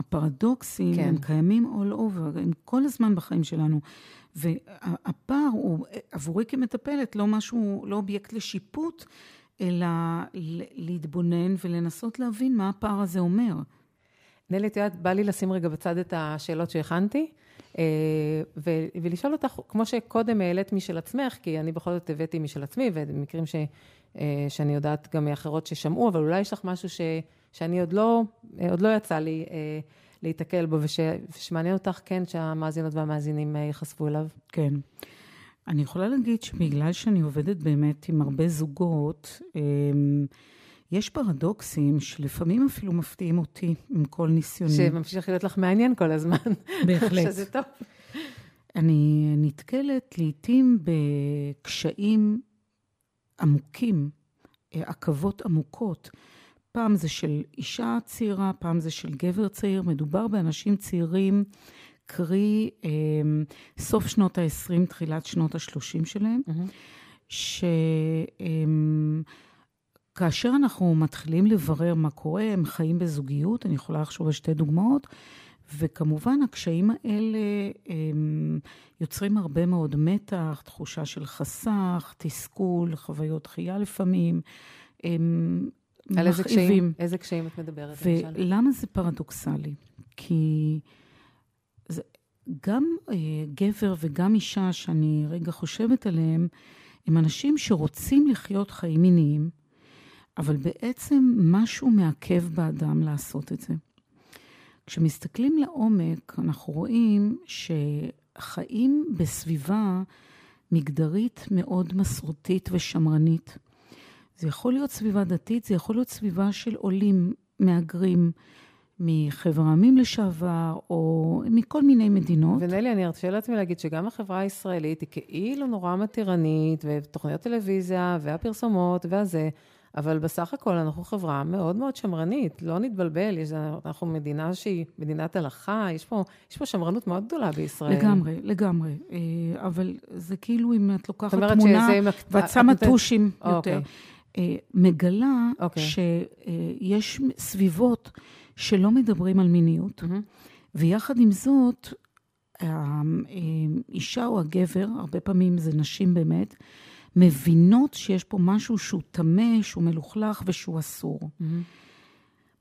[SPEAKER 3] הפרדוקסים כן. הם קיימים all over, הם כל הזמן בחיים שלנו. והפער הוא עבורי כמטפלת לא משהו, לא אובייקט לשיפוט, אלא להתבונן ולנסות להבין מה הפער הזה אומר.
[SPEAKER 2] נלי, את יודעת, בא לי לשים רגע בצד את השאלות שהכנתי, אה, ולשאול אותך, כמו שקודם העלית משל עצמך, כי אני בכל זאת הבאתי משל עצמי, ומקרים ש, אה, שאני יודעת גם מאחרות ששמעו, אבל אולי יש לך משהו ש, שאני עוד לא, עוד לא יצא לי אה, להיתקל בו, וש, ושמעניין אותך, כן, שהמאזינות והמאזינים ייחשפו אליו.
[SPEAKER 3] כן. אני יכולה להגיד שבגלל שאני עובדת באמת עם הרבה זוגות, יש פרדוקסים שלפעמים אפילו מפתיעים אותי עם כל ניסיוני.
[SPEAKER 2] שממשיך להיות לך מעניין כל הזמן.
[SPEAKER 3] בהחלט.
[SPEAKER 2] שזה טוב.
[SPEAKER 3] אני נתקלת לעתים בקשיים עמוקים, עכבות עמוקות. פעם זה של אישה צעירה, פעם זה של גבר צעיר. מדובר באנשים צעירים, קרי אה, סוף שנות ה-20, תחילת שנות ה-30 שלהם, mm-hmm. ש... אה, כאשר אנחנו מתחילים לברר מה קורה, הם חיים בזוגיות, אני יכולה לחשוב על שתי דוגמאות, וכמובן הקשיים האלה הם יוצרים הרבה מאוד מתח, תחושה של חסך, תסכול, חוויות דחייה לפעמים. הם
[SPEAKER 2] על איזה קשיים, איזה קשיים את מדברת?
[SPEAKER 3] ולמה זה פרדוקסלי? כי זה, גם אה, גבר וגם אישה שאני רגע חושבת עליהם, הם אנשים שרוצים לחיות חיים מיניים, אבל בעצם משהו מעכב באדם לעשות את זה. כשמסתכלים לעומק, אנחנו רואים שחיים בסביבה מגדרית מאוד מסורתית ושמרנית. זה יכול להיות סביבה דתית, זה יכול להיות סביבה של עולים, מהגרים, מחבר העמים לשעבר, או מכל מיני מדינות.
[SPEAKER 2] ונלי, אני ארשה לעצמי להגיד שגם החברה הישראלית היא כאילו נורא מתירנית, ותוכניות טלוויזיה, והפרסומות, והזה, אבל בסך הכל אנחנו חברה מאוד מאוד שמרנית, לא נתבלבל, יש, אנחנו מדינה שהיא מדינת הלכה, יש פה, יש פה שמרנות מאוד גדולה בישראל.
[SPEAKER 3] לגמרי, לגמרי. אה, אבל זה כאילו אם את לוקחת תמונה ואת שמה טושים יותר, אוקיי. אה, מגלה אוקיי. שיש סביבות שלא מדברים על מיניות, ויחד עם זאת, האישה או הגבר, הרבה פעמים זה נשים באמת, מבינות שיש פה משהו שהוא טמא, שהוא מלוכלך ושהוא אסור. Mm-hmm.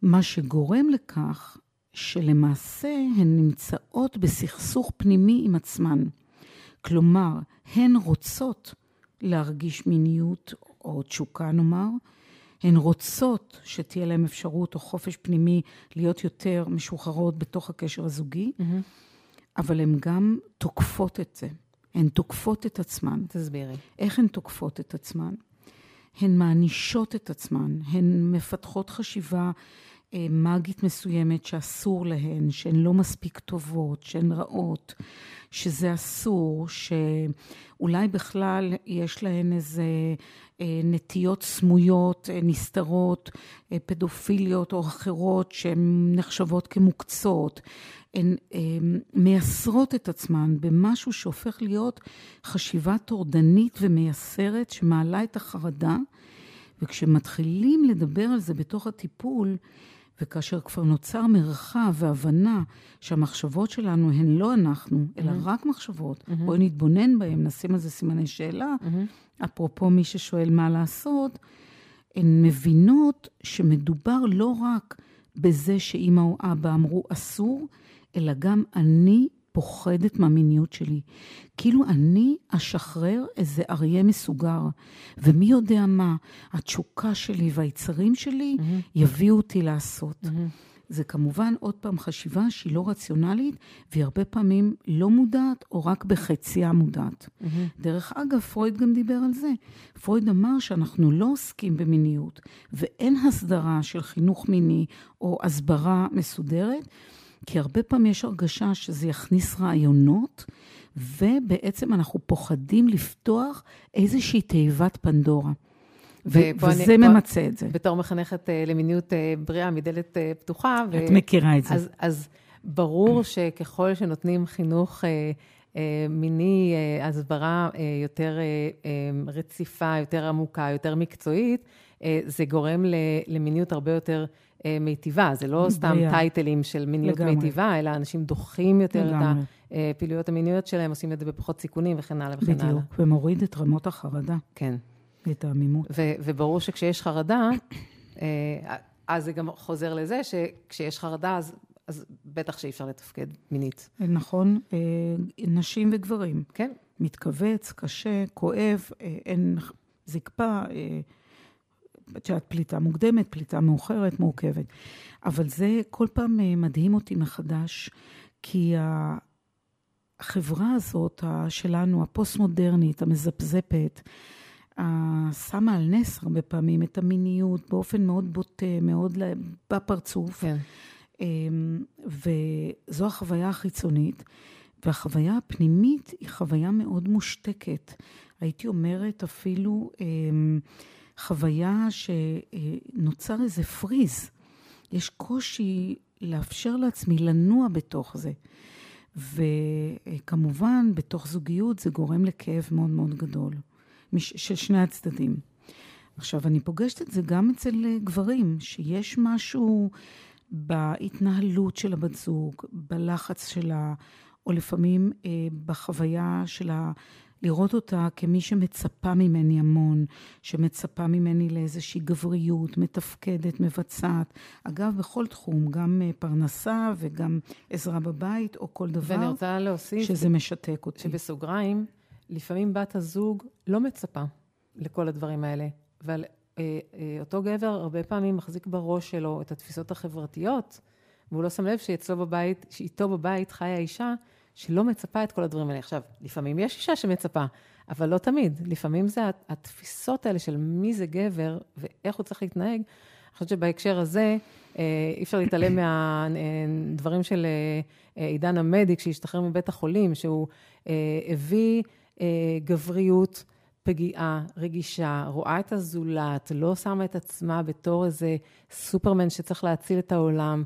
[SPEAKER 3] מה שגורם לכך שלמעשה הן נמצאות בסכסוך פנימי עם עצמן. כלומר, הן רוצות להרגיש מיניות או תשוקה נאמר, הן רוצות שתהיה להן אפשרות או חופש פנימי להיות יותר משוחררות בתוך הקשר הזוגי, mm-hmm. אבל הן גם תוקפות את זה. הן תוקפות את עצמן.
[SPEAKER 2] תסבירי.
[SPEAKER 3] איך הן תוקפות את עצמן? הן מענישות את עצמן, הן מפתחות חשיבה אה, מגית מסוימת שאסור להן, שהן לא מספיק טובות, שהן רעות, שזה אסור, שאולי בכלל יש להן איזה אה, נטיות סמויות, אה, נסתרות, פדופיליות או אחרות שהן נחשבות כמוקצות. הן מייסרות את עצמן במשהו שהופך להיות חשיבה טורדנית ומייסרת שמעלה את החרדה. וכשמתחילים לדבר על זה בתוך הטיפול, וכאשר כבר נוצר מרחב והבנה שהמחשבות שלנו הן לא אנחנו, אלא mm-hmm. רק מחשבות, mm-hmm. בואי נתבונן בהן, נשים על זה סימני שאלה, mm-hmm. אפרופו מי ששואל מה לעשות, הן מבינות שמדובר לא רק בזה שאימא או אבא אמרו אסור, אלא גם אני פוחדת מהמיניות שלי. כאילו אני אשחרר איזה אריה מסוגר, ומי יודע מה, התשוקה שלי והיצרים שלי mm-hmm. יביאו אותי לעשות. Mm-hmm. זה כמובן עוד פעם חשיבה שהיא לא רציונלית, והיא הרבה פעמים לא מודעת, או רק בחציה מודעת. Mm-hmm. דרך אגב, פרויד גם דיבר על זה. פרויד אמר שאנחנו לא עוסקים במיניות, ואין הסדרה של חינוך מיני או הסברה מסודרת. כי הרבה פעמים יש הרגשה שזה יכניס רעיונות, ובעצם אנחנו פוחדים לפתוח איזושהי תיבת פנדורה. וזה אני, ממצה את זה.
[SPEAKER 2] בתור מחנכת uh, למיניות uh, בריאה מדלת uh, פתוחה.
[SPEAKER 3] את ו... מכירה את זה.
[SPEAKER 2] אז, אז ברור שככל שנותנים חינוך uh, uh, מיני, uh, הסברה uh, יותר uh, רציפה, יותר עמוקה, יותר מקצועית, uh, זה גורם למיניות הרבה יותר... אה, מיטיבה, זה לא סתם ביה. טייטלים של מיניות לגמרי. מיטיבה, אלא אנשים דוחים יותר לגמרי. את הפעילויות המיניות שלהם, עושים את זה בפחות סיכונים וכן הלאה וכן הלאה.
[SPEAKER 3] בדיוק, ומוריד את רמות החרדה.
[SPEAKER 2] כן.
[SPEAKER 3] את העמימות.
[SPEAKER 2] ו- וברור שכשיש חרדה, אה, אז זה גם חוזר לזה שכשיש חרדה, אז, אז בטח שאי אפשר לתפקד מינית.
[SPEAKER 3] נכון, אה, נשים וגברים.
[SPEAKER 2] כן.
[SPEAKER 3] מתכווץ, קשה, כואב, אין זקפה. את יודעת, פליטה מוקדמת, פליטה מאוחרת, מורכבת. אבל זה כל פעם אה, מדהים אותי מחדש, כי החברה הזאת שלנו, הפוסט-מודרנית, המזפזפת, שמה על נס הרבה פעמים את המיניות באופן מאוד בוטה, מאוד בפרצוף. כן. אמ, וזו החוויה החיצונית. והחוויה הפנימית היא חוויה מאוד מושתקת. הייתי אומרת אפילו... חוויה שנוצר איזה פריז. יש קושי לאפשר לעצמי לנוע בתוך זה. וכמובן, בתוך זוגיות זה גורם לכאב מאוד מאוד גדול, של שני הצדדים. עכשיו, אני פוגשת את זה גם אצל גברים, שיש משהו בהתנהלות של הבת זוג, בלחץ שלה, או לפעמים אה, בחוויה של. לראות אותה כמי שמצפה ממני המון, שמצפה ממני לאיזושהי גבריות, מתפקדת, מבצעת. אגב, בכל תחום, גם אה, פרנסה וגם עזרה בבית, או כל דבר
[SPEAKER 2] ואני רוצה להוסיף
[SPEAKER 3] שזה משתק אותי.
[SPEAKER 2] שבסוגריים, לפעמים בת הזוג לא מצפה לכל הדברים האלה. אבל אה, אה, אותו גבר הרבה פעמים מחזיק בראש שלו את התפיסות החברתיות, והוא לא שם לב שאצלו בבית, שאיתו בבית חיה אישה שלא מצפה את כל הדברים האלה. עכשיו, לפעמים יש אישה שמצפה, אבל לא תמיד. לפעמים זה התפיסות האלה של מי זה גבר ואיך הוא צריך להתנהג. אני חושבת שבהקשר הזה, אה, אי אפשר להתעלם מהדברים של אה, עידן עמדי, כשהשתחרר מבית החולים, שהוא אה, הביא גבריות פגיעה, רגישה, רואה את הזולת, לא שמה את עצמה בתור איזה סופרמן שצריך להציל את העולם.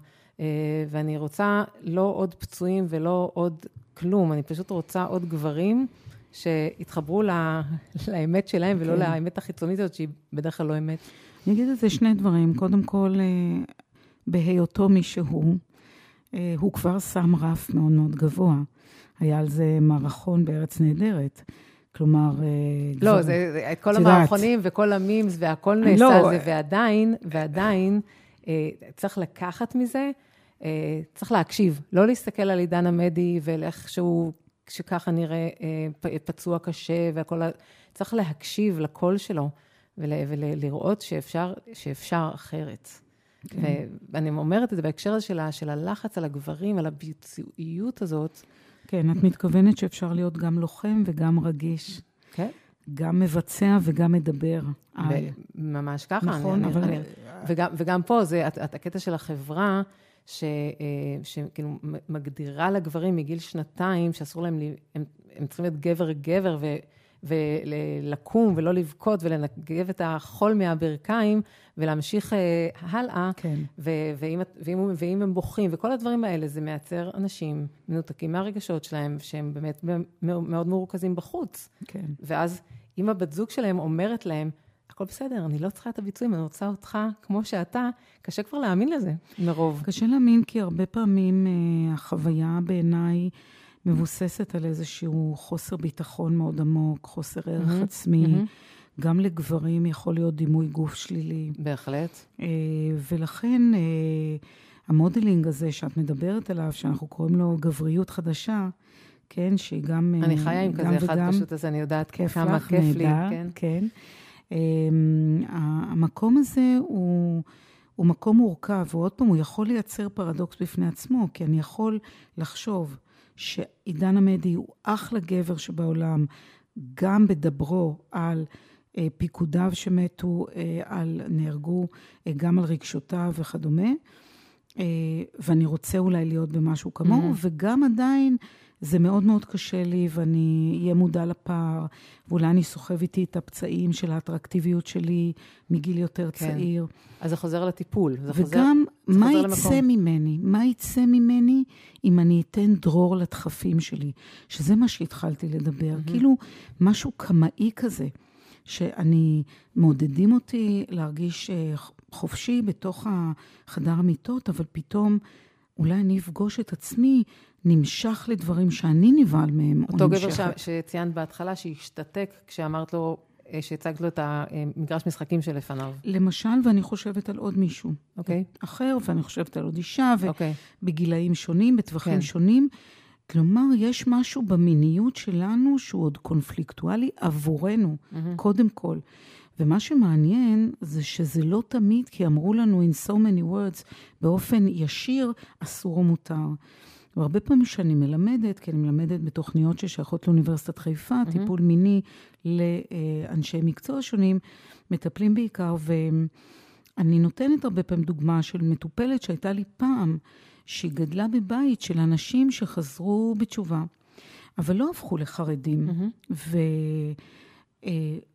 [SPEAKER 2] ואני רוצה לא עוד פצועים ולא עוד כלום, אני פשוט רוצה עוד גברים שיתחברו לה, לאמת שלהם ולא כן. לאמת החיצונית הזאת, שהיא בדרך כלל לא אמת.
[SPEAKER 3] אני אגיד על זה שני דברים. קודם כל, אה, בהיותו מי שהוא, אה, הוא כבר שם רף מאוד מאוד גבוה. היה על זה מערכון בארץ נהדרת. כלומר, אה,
[SPEAKER 2] לא, כבר... זה, זה, את כל המערכונים וכל המימס והכל נעשה לא, על זה, ועדיין, ועדיין, צריך לקחת מזה אה, צריך להקשיב, לא להסתכל על עידן עמדי ואיך שהוא, שככה נראה אה, פצוע קשה והכל, צריך להקשיב לקול שלו ול, ולראות שאפשר, שאפשר אחרת. כן. ואני אומרת את זה בהקשר הזה של, של הלחץ על הגברים, על הביצועיות הזאת.
[SPEAKER 3] כן, את מתכוונת שאפשר להיות גם לוחם וגם רגיש. כן. גם מבצע וגם מדבר.
[SPEAKER 2] ממש ככה.
[SPEAKER 3] נכון, אני, אבל... אני,
[SPEAKER 2] וגם, וגם פה, זה הקטע של החברה, ש, שכאילו מגדירה לגברים מגיל שנתיים, שאסור להם, הם, הם צריכים להיות גבר-גבר, ולקום ולא לבכות ולנגב את החול מהברכיים ולהמשיך אה, הלאה.
[SPEAKER 3] כן.
[SPEAKER 2] ו- ואם, ואם, ואם הם בוכים, וכל הדברים האלה, זה מייצר אנשים מנותקים מהרגשות שלהם, שהם באמת מאוד מרוכזים בחוץ.
[SPEAKER 3] כן.
[SPEAKER 2] ואז אם הבת זוג שלהם אומרת להם, הכל בסדר, אני לא צריכה את הביצועים, אני רוצה אותך כמו שאתה, קשה כבר להאמין לזה, מרוב.
[SPEAKER 3] קשה להאמין, כי הרבה פעמים אה, החוויה בעיניי... מבוססת על איזשהו חוסר ביטחון מאוד עמוק, חוסר ערך mm-hmm, עצמי. Mm-hmm. גם לגברים יכול להיות דימוי גוף שלילי.
[SPEAKER 2] בהחלט.
[SPEAKER 3] אה, ולכן אה, המודלינג הזה שאת מדברת עליו, שאנחנו קוראים לו גבריות חדשה, כן, שהיא גם...
[SPEAKER 2] אני חיה עם כזה אחד פשוט, אז אני יודעת כמה
[SPEAKER 3] כיף
[SPEAKER 2] נהדר, לי.
[SPEAKER 3] כן. כן. המקום הזה הוא... הוא מקום מורכב, ועוד פעם, הוא יכול לייצר פרדוקס בפני עצמו, כי אני יכול לחשוב שעידן עמדי הוא אחלה גבר שבעולם, גם בדברו על אה, פיקודיו שמתו, אה, על נהרגו, אה, גם על רגשותיו וכדומה. אה, ואני רוצה אולי להיות במשהו כמוהו, mm-hmm. וגם עדיין זה מאוד מאוד קשה לי, ואני אהיה מודע לפער, ואולי אני סוחב איתי את הפצעים של האטרקטיביות שלי מגיל יותר כן. צעיר.
[SPEAKER 2] אז זה חוזר לטיפול. זה
[SPEAKER 3] וגם, חוזר, מה חוזר יצא למקום. ממני? מה יצא ממני אם אני אתן דרור לדחפים שלי? שזה מה שהתחלתי לדבר. Mm-hmm. כאילו, משהו קמאי כזה, שאני, מעודדים אותי להרגיש אה, חופשי בתוך החדר המיטות, אבל פתאום... אולי אני אפגוש את עצמי נמשך לדברים שאני נבהל מהם.
[SPEAKER 2] אותו גבר ש... שציינת בהתחלה, שהשתתק כשאמרת לו, אה, שהצגת לו את המגרש משחקים שלפניו.
[SPEAKER 3] למשל, ואני חושבת על עוד מישהו.
[SPEAKER 2] אוקיי.
[SPEAKER 3] Okay. אחר, ואני חושבת על עוד אישה, ובגילאים okay. שונים, בטווחים okay. כן. שונים. כלומר, יש משהו במיניות שלנו שהוא עוד קונפליקטואלי עבורנו, mm-hmm. קודם כל. ומה שמעניין זה שזה לא תמיד, כי אמרו לנו in so many words, באופן ישיר, אסור או מותר. והרבה פעמים שאני מלמדת, כי אני מלמדת בתוכניות ששייכות לאוניברסיטת חיפה, mm-hmm. טיפול מיני לאנשי מקצוע שונים, מטפלים בעיקר, ואני נותנת הרבה פעמים דוגמה של מטופלת שהייתה לי פעם, שהיא גדלה בבית של אנשים שחזרו בתשובה, אבל לא הפכו לחרדים. Mm-hmm.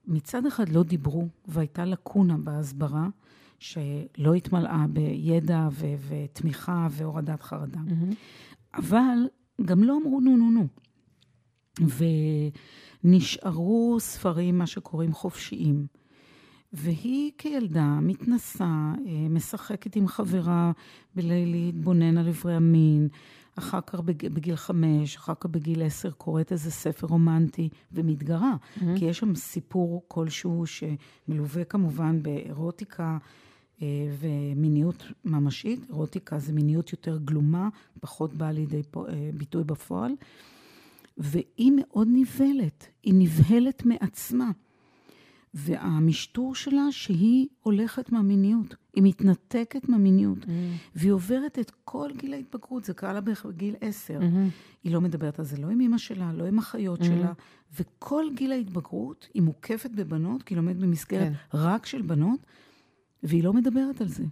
[SPEAKER 3] ומצד אחד לא דיברו, והייתה לקונה בהסברה. שלא התמלאה בידע ו- ותמיכה והורדת חרדה. Mm-hmm. אבל גם לא אמרו נו נו נו. ונשארו ספרים, מה שקוראים חופשיים. והיא כילדה מתנסה, אה, משחקת עם חברה בליל להתבונן על איברי המין, אחר כך בגיל חמש, אחר כך בגיל עשר קוראת איזה ספר רומנטי ומתגרה, mm-hmm. כי יש שם סיפור כלשהו שמלווה כמובן באירוטיקה אה, ומיניות ממשית. אירוטיקה זה מיניות יותר גלומה, פחות באה לידי אה, ביטוי בפועל. והיא מאוד נבהלת, היא נבהלת מעצמה. והמשטור שלה שהיא הולכת מהמיניות, היא מתנתקת מהמיניות, mm. והיא עוברת את כל גיל ההתבגרות, זה קרה לה בגיל עשר. Mm-hmm. היא לא מדברת על זה לא עם אמא שלה, לא עם אחיות mm-hmm. שלה, וכל גיל ההתבגרות היא מוקפת בבנות, כי היא לומדת במסגרת כן. רק של בנות, והיא לא מדברת על זה.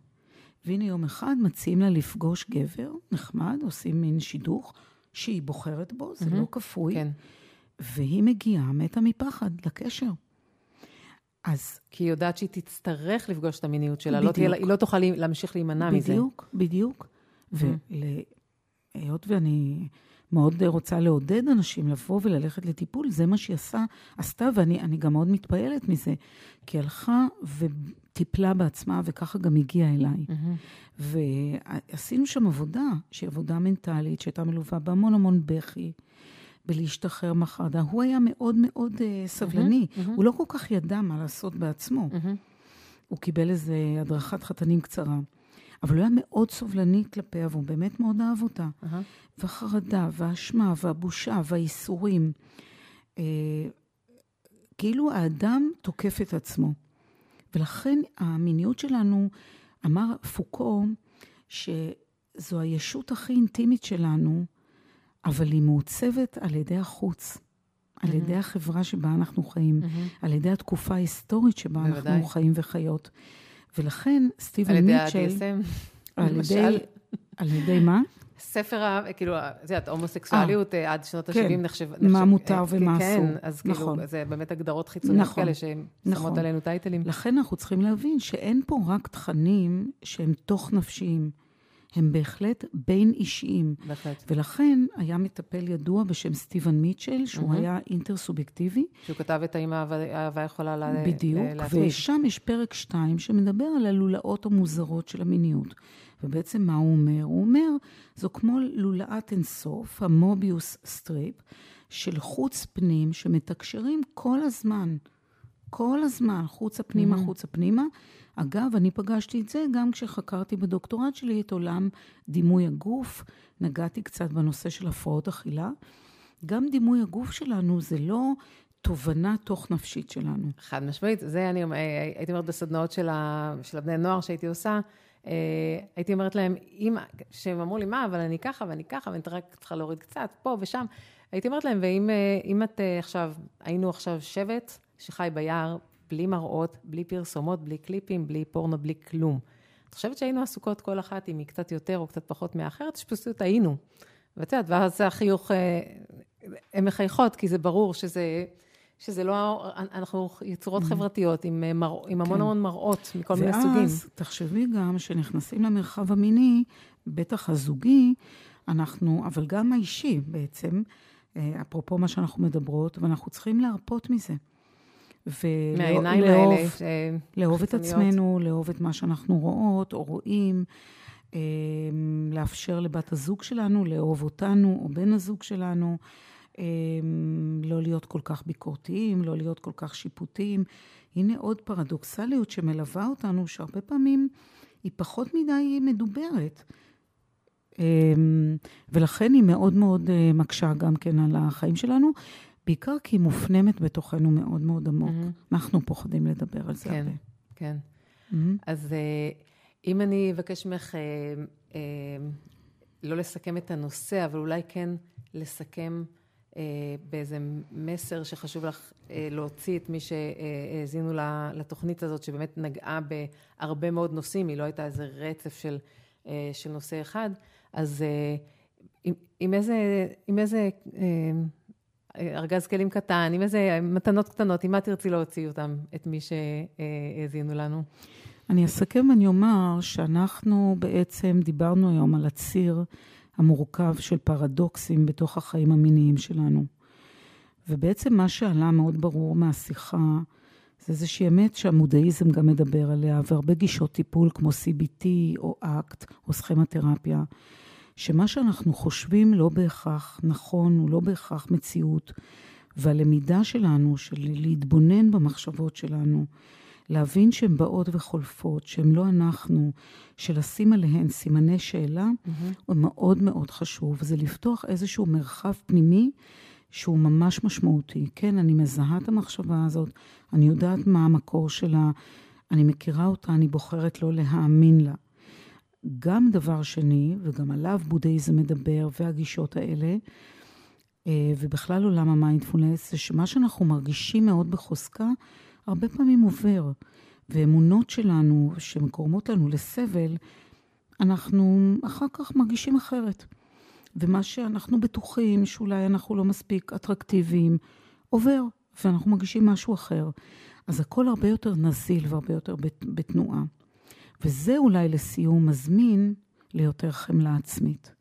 [SPEAKER 3] והנה יום אחד מציעים לה לפגוש גבר נחמד, עושים מין שידוך, שהיא בוחרת בו, זה mm-hmm. לא כפוי. כן. והיא מגיעה, מתה מפחד, לקשר.
[SPEAKER 2] אז... כי היא יודעת שהיא תצטרך לפגוש את המיניות שלה, לא תהיה, היא לא תוכל להמשיך להימנע
[SPEAKER 3] בדיוק,
[SPEAKER 2] מזה.
[SPEAKER 3] בדיוק, בדיוק. Mm-hmm. והיות ואני מאוד רוצה לעודד אנשים לבוא וללכת לטיפול, זה מה שהיא עשה, עשתה, ואני גם מאוד מתפעלת מזה, כי הלכה וטיפלה בעצמה, וככה גם הגיעה אליי. Mm-hmm. ועשינו שם עבודה, שהיא עבודה מנטלית, שהייתה מלווה בהמון המון בכי. בלהשתחרר מחרדה. הוא היה מאוד מאוד uh, סבלני. Mm-hmm, mm-hmm. הוא לא כל כך ידע מה לעשות בעצמו. Mm-hmm. הוא קיבל איזו הדרכת חתנים קצרה. אבל הוא היה מאוד סובלני כלפיה, והוא באמת מאוד אהב אותה. Uh-huh. והחרדה, והאשמה, והבושה, והייסורים. אה, כאילו האדם תוקף את עצמו. ולכן המיניות שלנו, אמר פוקו, שזו הישות הכי אינטימית שלנו, אבל היא מעוצבת על ידי החוץ, mm-hmm. על ידי החברה שבה אנחנו חיים, mm-hmm. על ידי התקופה ההיסטורית שבה בוודאי. אנחנו חיים וחיות. ולכן סטיבן
[SPEAKER 2] על ידי
[SPEAKER 3] מיטשל...
[SPEAKER 2] ה-DSM, למשל.
[SPEAKER 3] על ידי מה?
[SPEAKER 2] ספר, כאילו, את יודעת, הומוסקסואליות אה, עד שנות
[SPEAKER 3] כן.
[SPEAKER 2] ה-70 נחשב...
[SPEAKER 3] מה
[SPEAKER 2] נחשב-
[SPEAKER 3] מותר
[SPEAKER 2] אה,
[SPEAKER 3] ומה
[SPEAKER 2] כן,
[SPEAKER 3] אסור.
[SPEAKER 2] אז כאילו,
[SPEAKER 3] נכון.
[SPEAKER 2] זה באמת הגדרות חיצוניות
[SPEAKER 3] נכון.
[SPEAKER 2] כאלה שהן
[SPEAKER 3] נכון.
[SPEAKER 2] שמות עלינו טייטלים.
[SPEAKER 3] לכן אנחנו צריכים להבין שאין פה רק תכנים שהם תוך נפשיים, הם בהחלט בין אישיים.
[SPEAKER 2] בהחלט.
[SPEAKER 3] ולכן היה מטפל ידוע בשם סטיבן מיטשל, שהוא
[SPEAKER 2] מהמם.
[SPEAKER 3] היה אינטרסובייקטיבי,
[SPEAKER 2] שהוא כתב את האם האהבה יכולה לה-
[SPEAKER 3] בדיוק,
[SPEAKER 2] ל- להתמיד.
[SPEAKER 3] ושם יש פרק 2 שמדבר על הלולאות המוזרות של המיניות. ובעצם מה הוא אומר? הוא אומר, זו כמו לולאת אינסוף, ה Mobius strip, של חוץ פנים שמתקשרים כל הזמן, כל הזמן, חוצה פנימה,
[SPEAKER 2] Mhm.
[SPEAKER 3] חוצה פנימה. אגב, אני פגשתי את זה גם כשחקרתי בדוקטורט שלי את עולם דימוי הגוף, נגעתי קצת בנושא של הפרעות אכילה. גם דימוי הגוף שלנו זה לא תובנה תוך נפשית שלנו.
[SPEAKER 2] חד משמעית, זה אני אומר- הייתי אומרת בסדנאות של, ה, של הבני נוער שהייתי עושה, אה, הייתי אומרת להם, אם, שהם אמרו לי, מה, אבל אני ככה ואני ככה, ואני רק צריכה להוריד קצת, פה ושם. הייתי אומרת להם, ואם אה, את אה, עכשיו, היינו עכשיו שבט שחי ביער, בלי מראות, בלי פרסומות, בלי קליפים, בלי פורנו, בלי כלום. את חושבת שהיינו עסוקות כל אחת, אם היא קצת יותר או קצת פחות מאחרת, שפשוט היינו. ואת יודעת, ואז החיוך, אה, הן מחייכות, כי זה ברור שזה... שזה לא, אנחנו יצורות חברתיות עם, אה, מר, עם המון
[SPEAKER 3] כן.
[SPEAKER 2] המון מראות מכל מיני סוגים.
[SPEAKER 3] ואז תחשבי גם שנכנסים למרחב המיני, בטח הזוגי, אנחנו, אבל גם האישי בעצם, אה, אפרופו מה שאנחנו מדברות, ואנחנו צריכים להרפות מזה.
[SPEAKER 2] מהעיניים האלה. אה,
[SPEAKER 3] לאהוב את. עצמנו, לאהוב את מה שאנחנו רואות או רואים, לאפשר לבת הזוג שלנו לאהוב אותנו או בן הזוג שלנו, לא להיות כל כך ביקורתיים, לא להיות כל כך שיפוטיים. הנה עוד פרדוקסליות שמלווה אותנו, שהרבה פעמים היא פחות מדי מדוברת. אה, ולכן היא מאוד מאוד אה, מקשה גם כן על החיים שלנו, בעיקר כי היא מופנמת בתוכנו מאוד מאוד עמוק.
[SPEAKER 2] מהמם.
[SPEAKER 3] אנחנו פוחדים לדבר על זה
[SPEAKER 2] כן,
[SPEAKER 3] הרבה.
[SPEAKER 2] כן.
[SPEAKER 3] מהמם.
[SPEAKER 2] אז אה, אם אני אבקש ממך אה, לא לסכם את הנושא, אבל אולי כן לסכם באיזה מסר שחשוב לך אה, להוציא את מי שהאזינו לתוכנית הזאת, שבאמת נגעה בהרבה מאוד נושאים, היא לא הייתה איזה רצף של, אה, של נושא אחד, אז אה, עם, עם איזה, עם איזה אה, ארגז כלים קטן, עם איזה מתנות קטנות, עם מה תרצי להוציא אותם, את מי שהאזינו לנו?
[SPEAKER 3] אני אסכם ואני אומר שאנחנו בעצם דיברנו היום על הציר המורכב של פרדוקסים בתוך החיים המיניים שלנו. ובעצם מה שעלה מאוד ברור מהשיחה, זה איזושהי אמת שהמודעיזם גם מדבר עליה, והרבה גישות טיפול כמו CBT או אקט או סכמטרפיה, שמה שאנחנו חושבים לא בהכרח נכון, הוא לא בהכרח מציאות, והלמידה שלנו, של להתבונן במחשבות שלנו, להבין שהן באות וחולפות, שהן לא אנחנו, שלשים עליהן סימני שאלה, הוא מאוד מאוד חשוב. זה לפתוח איזשהו מרחב פנימי שהוא ממש משמעותי. כן, אני מזהה את המחשבה הזאת, אני יודעת מה המקור שלה, אני מכירה אותה, אני בוחרת לא להאמין לה. גם דבר שני, וגם עליו בודהיזם מדבר, והגישות האלה, אה, ובכלל עולם המיינדפולנס, זה שמה שאנחנו מרגישים מאוד בחוזקה, הרבה פעמים עובר. ואמונות שלנו, שמקורמות לנו לסבל, אנחנו אחר כך מרגישים אחרת. ומה שאנחנו בטוחים שאולי אנחנו לא מספיק אטרקטיביים, עובר, ואנחנו מרגישים משהו אחר. אז הכל הרבה יותר נזיל והרבה יותר בת- בתנועה. וזה אולי לסיום מזמין ליותר חמלה עצמית.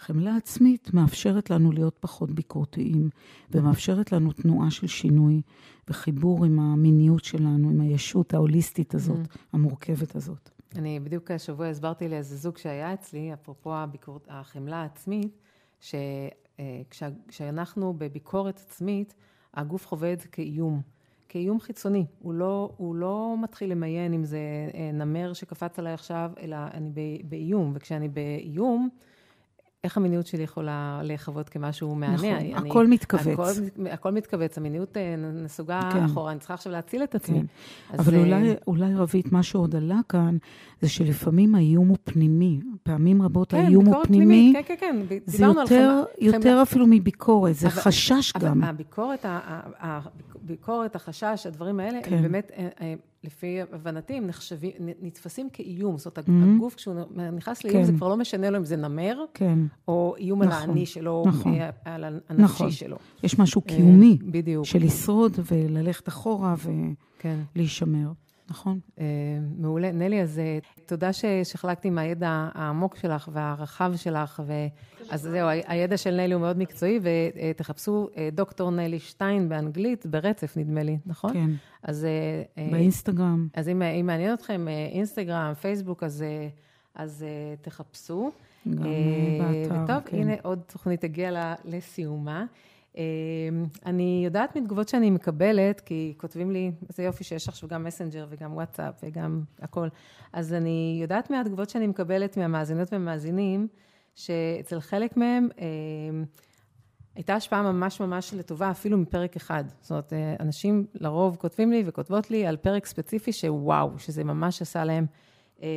[SPEAKER 3] חמלה עצמית מאפשרת לנו להיות פחות ביקורתיים, ומאפשרת לנו תנועה של שינוי וחיבור עם המיניות שלנו, עם הישות ההוליסטית הזאת, המורכבת הזאת.
[SPEAKER 2] אני בדיוק השבוע הסברתי לאיזה זוג שהיה אצלי, אפרופו הביקורת, החמלה העצמית, שכשאנחנו בביקורת עצמית, הגוף חווה את זה כאיום, כאיום חיצוני. הוא לא, הוא לא מתחיל למיין אם זה אה, נמר שקפץ עליי עכשיו, אלא אני באיום, וכשאני באיום, איך המיניות שלי יכולה להיחוות כמשהו מהנה?
[SPEAKER 3] נכון,
[SPEAKER 2] אני-
[SPEAKER 3] הכל מתכווץ.
[SPEAKER 2] הכל, הכל מתכווץ, המיניות אה, נסוגה
[SPEAKER 3] כן.
[SPEAKER 2] אחורה, אני צריכה עכשיו להציל את עצמי.
[SPEAKER 3] כן. אבל
[SPEAKER 2] אה,
[SPEAKER 3] אולי, אולי רבית, מה שעוד עלה כאן, זה שלפעמים האיום הוא פנימי. פעמים רבות האיום הוא
[SPEAKER 2] ביקורת
[SPEAKER 3] פנימי,
[SPEAKER 2] פנימית, כן, כן, כן,
[SPEAKER 3] זה
[SPEAKER 2] דיברנו על
[SPEAKER 3] יותר,
[SPEAKER 2] חמלה-
[SPEAKER 3] יותר
[SPEAKER 2] חמלה-
[SPEAKER 3] אפילו מביקורת, זה
[SPEAKER 2] אבל-
[SPEAKER 3] חשש
[SPEAKER 2] אבל
[SPEAKER 3] גם.
[SPEAKER 2] הביקורת, ה- ה- ה- הביקורת, החשש, הדברים האלה,
[SPEAKER 3] כן.
[SPEAKER 2] הם באמת, אה, אה, לפי הבנתי, הם נחשבים, נתפסים כאיום. זאת אומרת,
[SPEAKER 3] Mhm.
[SPEAKER 2] הגוף, כשהוא נכנס לאיום,
[SPEAKER 3] כן.
[SPEAKER 2] זה כבר לא משנה לו אם זה נמר,
[SPEAKER 3] כן.
[SPEAKER 2] או איום על
[SPEAKER 3] נכון,
[SPEAKER 2] האני שלו,
[SPEAKER 3] נכון.
[SPEAKER 2] אה, על הנפשי
[SPEAKER 3] נכון.
[SPEAKER 2] שלו.
[SPEAKER 3] יש משהו קיומי
[SPEAKER 2] בדיוק.
[SPEAKER 3] של לשרוד וללכת אחורה
[SPEAKER 2] כן.
[SPEAKER 3] נכון?
[SPEAKER 2] אה, מעולה. נלי, אז אה, תודה ש- שחלקתי מהידע העמוק שלך והרחב שלך. ו... אז זהו, הידע של נלי הוא מאוד מקצועי, ותחפשו אה, דוקטור נלי שטיין באנגלית, ברצף נדמה לי, נכון?
[SPEAKER 3] כן.
[SPEAKER 2] אז, אה,
[SPEAKER 3] באינסטגרם.
[SPEAKER 2] אז אם, אם מעניין אתכם, אינסטגרם, פייסבוק, אז, אז אה, תחפשו.
[SPEAKER 3] גם
[SPEAKER 2] אה,
[SPEAKER 3] באתר,
[SPEAKER 2] וטוב,
[SPEAKER 3] כן.
[SPEAKER 2] הנה עוד תוכנית הגיעה לסיומה. אה, אני יודעת מתגובות שאני מקבלת, כי כותבים לי, איזה יופי שיש עכשיו גם מסנג'ר וגם וואטסאפ וגם הכל. אז אני יודעת מהתגובות שאני מקבלת מהמאזינות ומאזינים, שאצל חלק מהם אה, הייתה השפעה ממש ממש לטובה, אפילו מפרק אחד. זאת אומרת, אה, אנשים לרוב כותבים לי וכותבות לי על פרק ספציפי שוואו, שזה ממש עשה להם אה,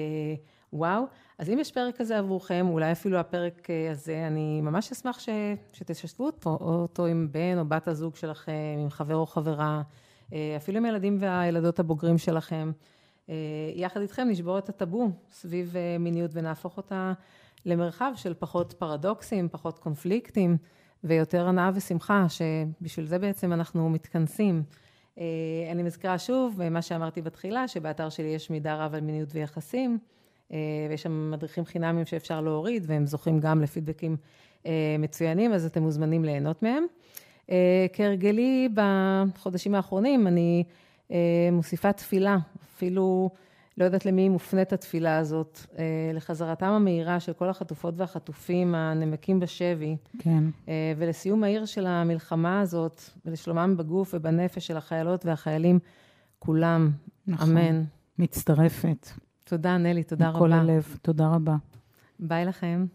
[SPEAKER 2] וואו. אז אם יש פרק כזה עבורכם, אולי אפילו הפרק אה, הזה, אני ממש אשמח ש, שתשתפו אותו, או אותו עם בן או בת הזוג שלכם, עם חבר או חברה, אה, אפילו עם הילדים והילדות הבוגרים שלכם. אה, יחד איתכם נשבור את הטאבו סביב מיניות ונהפוך אותה למרחב של פחות פרדוקסים, פחות קונפליקטים ויותר הנאה ושמחה, שבשביל זה בעצם אנחנו מתכנסים. אני מזכירה שוב, מה שאמרתי בתחילה, שבאתר שלי יש מידע רב על מיניות ויחסים, ויש שם מדריכים חינמיים שאפשר להוריד, והם זוכים גם לפידבקים אה, מצוינים, אז אתם מוזמנים ליהנות מהם. אה, כהרגלי בחודשים האחרונים, אני אה, מוסיפה תפילה, אפילו לא יודעת למי מופנית התפילה הזאת, אה, לחזרתם המהירה של כל החטופות והחטופים הנמקים בשבי,
[SPEAKER 3] כן.
[SPEAKER 2] אה, ולסיום מהיר של המלחמה הזאת, ולשלומם בגוף ובנפש של החיילות והחיילים כולם.
[SPEAKER 3] נכון.
[SPEAKER 2] אמן.
[SPEAKER 3] מצטרפת.
[SPEAKER 2] תודה, נלי, תודה
[SPEAKER 3] מכל
[SPEAKER 2] רבה.
[SPEAKER 3] הלב. תודה רבה.
[SPEAKER 2] ביי לכם.